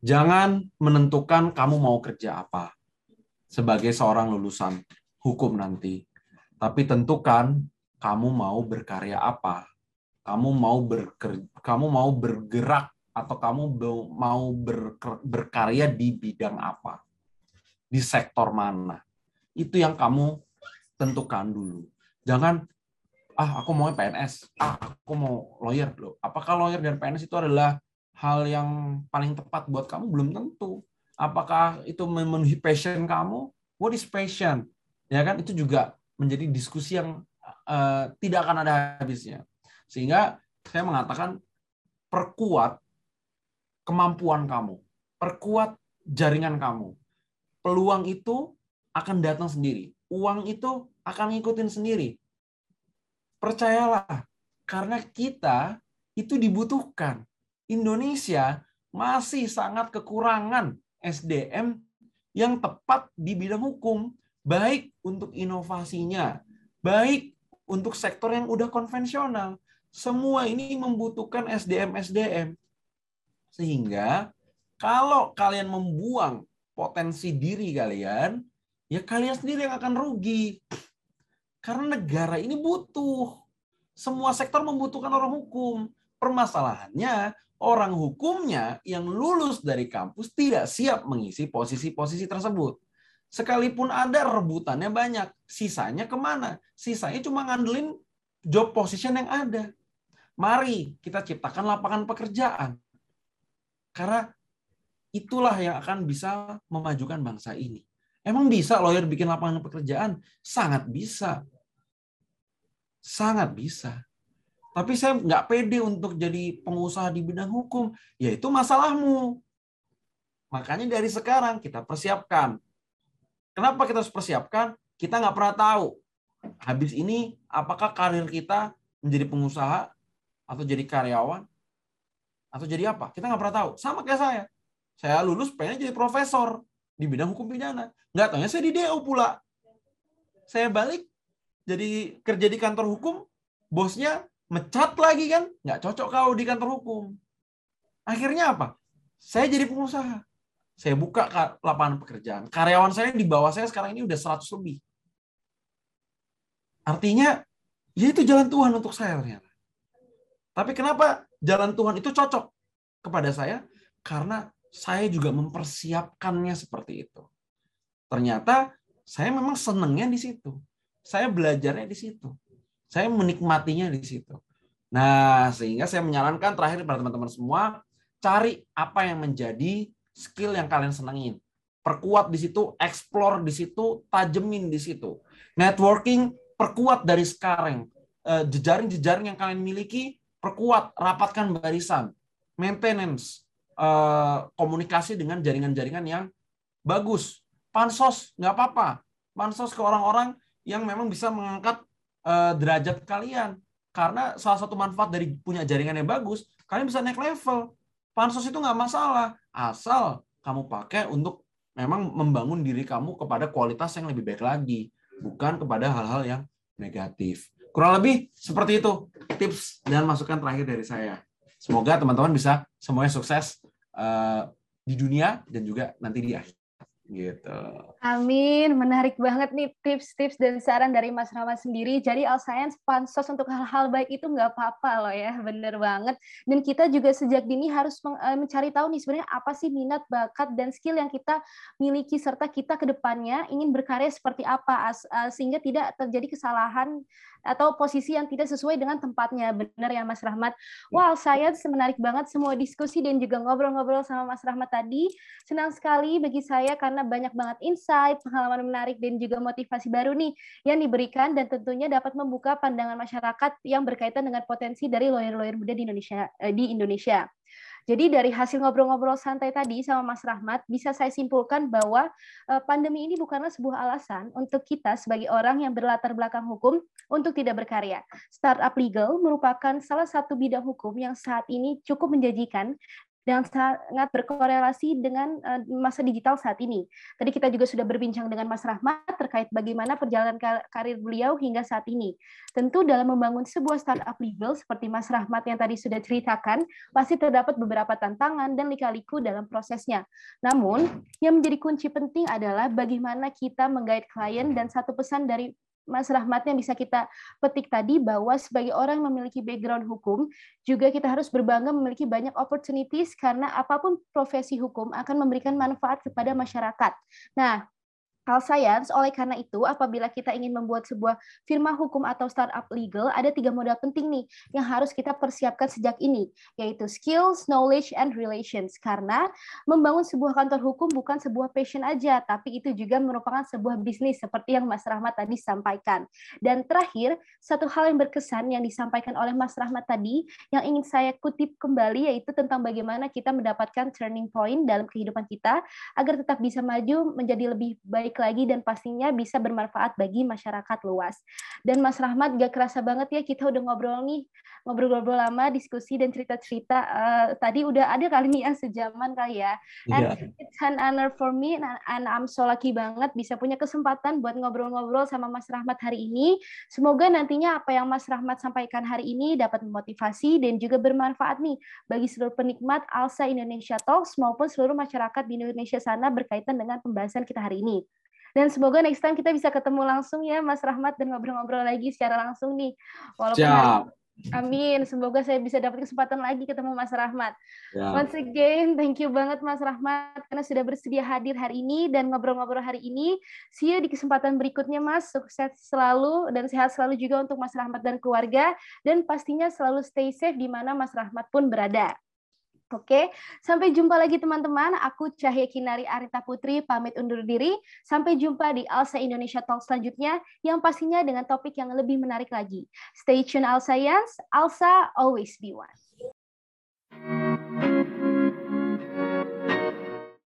Jangan menentukan kamu mau kerja apa sebagai seorang lulusan hukum nanti. Tapi tentukan kamu mau berkarya apa. Kamu mau berker, kamu mau bergerak atau kamu mau berkarya di bidang apa di sektor mana. Itu yang kamu tentukan dulu. Jangan ah aku mau PNS, ah aku mau lawyer loh. Apakah lawyer dan PNS itu adalah hal yang paling tepat buat kamu? Belum tentu. Apakah itu memenuhi passion kamu? What is passion? Ya kan itu juga menjadi diskusi yang uh, tidak akan ada habisnya. Sehingga saya mengatakan perkuat kemampuan kamu, perkuat jaringan kamu, peluang itu akan datang sendiri. Uang itu akan ngikutin sendiri. Percayalah, karena kita itu dibutuhkan. Indonesia masih sangat kekurangan SDM yang tepat di bidang hukum, baik untuk inovasinya, baik untuk sektor yang udah konvensional. Semua ini membutuhkan SDM-SDM. Sehingga kalau kalian membuang potensi diri kalian, ya kalian sendiri yang akan rugi. Karena negara ini butuh. Semua sektor membutuhkan orang hukum. Permasalahannya, orang hukumnya yang lulus dari kampus tidak siap mengisi posisi-posisi tersebut. Sekalipun ada rebutannya banyak, sisanya ke mana? Sisanya cuma ngandelin job position yang ada. Mari kita ciptakan lapangan pekerjaan. Karena itulah yang akan bisa memajukan bangsa ini. Emang bisa lawyer bikin lapangan pekerjaan? Sangat bisa. Sangat bisa. Tapi saya nggak pede untuk jadi pengusaha di bidang hukum. Ya itu masalahmu. Makanya dari sekarang kita persiapkan. Kenapa kita harus persiapkan? Kita nggak pernah tahu. Habis ini apakah karir kita menjadi pengusaha atau jadi karyawan atau jadi apa? Kita nggak pernah tahu. Sama kayak saya. Saya lulus pengen jadi profesor di bidang hukum pidana. Nggak tahunya saya di DO pula. Saya balik jadi kerja di kantor hukum, bosnya mecat lagi kan? Nggak cocok kau di kantor hukum. Akhirnya apa? Saya jadi pengusaha. Saya buka lapangan pekerjaan. Karyawan saya di bawah saya sekarang ini udah 100 lebih. Artinya, ya itu jalan Tuhan untuk saya ternyata. Tapi kenapa jalan Tuhan itu cocok kepada saya? Karena saya juga mempersiapkannya seperti itu. Ternyata saya memang senengnya di situ. Saya belajarnya di situ. Saya menikmatinya di situ. Nah, sehingga saya menyarankan terakhir pada teman-teman semua, cari apa yang menjadi skill yang kalian senangin. Perkuat di situ, explore di situ, tajemin di situ. Networking, perkuat dari sekarang. Eh, jejaring-jejaring yang kalian miliki, perkuat, rapatkan barisan. Maintenance, komunikasi dengan jaringan-jaringan yang bagus. Pansos nggak apa-apa. Pansos ke orang-orang yang memang bisa mengangkat uh, derajat kalian. Karena salah satu manfaat dari punya jaringan yang bagus, kalian bisa naik level. Pansos itu nggak masalah, asal kamu pakai untuk memang membangun diri kamu kepada kualitas yang lebih baik lagi, bukan kepada hal-hal yang negatif. Kurang lebih seperti itu tips dan masukan terakhir dari saya. Semoga teman-teman bisa semuanya sukses uh, di dunia dan juga nanti di akhir gitu. Amin, menarik banget nih tips-tips dan saran dari Mas Rahmat sendiri. Jadi All Science pansos untuk hal-hal baik itu nggak apa-apa loh ya, bener banget. Dan kita juga sejak dini harus eh, mencari tahu nih sebenarnya apa sih minat, bakat, dan skill yang kita miliki serta kita ke depannya ingin berkarya seperti apa eh, sehingga tidak terjadi kesalahan atau posisi yang tidak sesuai dengan tempatnya. Benar ya Mas Rahmat? Ya. Wow, saya menarik banget semua diskusi dan juga ngobrol-ngobrol sama Mas Rahmat tadi. Senang sekali bagi saya karena banyak banget insight, pengalaman menarik dan juga motivasi baru nih yang diberikan dan tentunya dapat membuka pandangan masyarakat yang berkaitan dengan potensi dari lawyer-lawyer muda di Indonesia eh, di Indonesia. Jadi dari hasil ngobrol-ngobrol santai tadi sama Mas Rahmat, bisa saya simpulkan bahwa eh, pandemi ini bukanlah sebuah alasan untuk kita sebagai orang yang berlatar belakang hukum untuk tidak berkarya. Startup legal merupakan salah satu bidang hukum yang saat ini cukup menjanjikan yang sangat berkorelasi dengan uh, masa digital saat ini. Tadi kita juga sudah berbincang dengan Mas Rahmat terkait bagaimana perjalanan karir beliau hingga saat ini. Tentu dalam membangun sebuah startup legal seperti Mas Rahmat yang tadi sudah ceritakan, pasti terdapat beberapa tantangan dan lika-liku dalam prosesnya. Namun, yang menjadi kunci penting adalah bagaimana kita menggait klien dan satu pesan dari Mas Rahmat yang bisa kita petik tadi bahwa sebagai orang yang memiliki background hukum, juga kita harus berbangga memiliki banyak opportunities karena apa pun profesi hukum akan memberikan manfaat kepada masyarakat. Nah, Health Science. Oleh karena itu, apabila kita ingin membuat sebuah firma hukum atau startup legal, ada tiga modal penting nih yang harus kita persiapkan sejak ini, yaitu skills, knowledge, and relations. Karena membangun sebuah kantor hukum bukan sebuah passion aja, tapi itu juga merupakan sebuah bisnis seperti yang Mas Rahmat tadi sampaikan. Dan terakhir, satu hal yang berkesan yang disampaikan oleh Mas Rahmat tadi, yang ingin saya kutip kembali, yaitu tentang bagaimana kita mendapatkan turning point dalam kehidupan kita, agar tetap bisa maju menjadi lebih baik lagi dan pastinya bisa bermanfaat bagi masyarakat luas. Dan Mas Rahmat gak kerasa banget ya kita udah ngobrol nih, ngobrol-ngobrol lama, diskusi dan cerita-cerita. Uh, tadi udah ada kali nih ya sejaman kali ya. And yeah. it's an honor for me and I'm so lucky banget bisa punya kesempatan buat ngobrol-ngobrol sama Mas Rahmat hari ini. Semoga nantinya apa yang Mas Rahmat sampaikan hari ini dapat memotivasi dan juga bermanfaat nih bagi seluruh penikmat Alsa Indonesia Talks maupun seluruh masyarakat di Indonesia sana berkaitan dengan pembahasan kita hari ini. Dan semoga next time kita bisa ketemu langsung ya Mas Rahmat dan ngobrol-ngobrol lagi secara langsung nih. Walaupun Siap. Amin. Semoga saya bisa dapat kesempatan lagi ketemu Mas Rahmat. Ya. Once again, thank you banget Mas Rahmat karena sudah bersedia hadir hari ini dan ngobrol-ngobrol hari ini. See you di kesempatan berikutnya Mas. Sukses selalu dan sehat selalu juga untuk Mas Rahmat dan keluarga dan pastinya selalu stay safe di mana Mas Rahmat pun berada. Oke, sampai jumpa lagi teman-teman. Aku Cahya Kinari Arita Putri pamit undur diri. Sampai jumpa di Alsa Indonesia Talk selanjutnya yang pastinya dengan topik yang lebih menarik lagi. Stay tune Alsa Yans, Alsa always be one.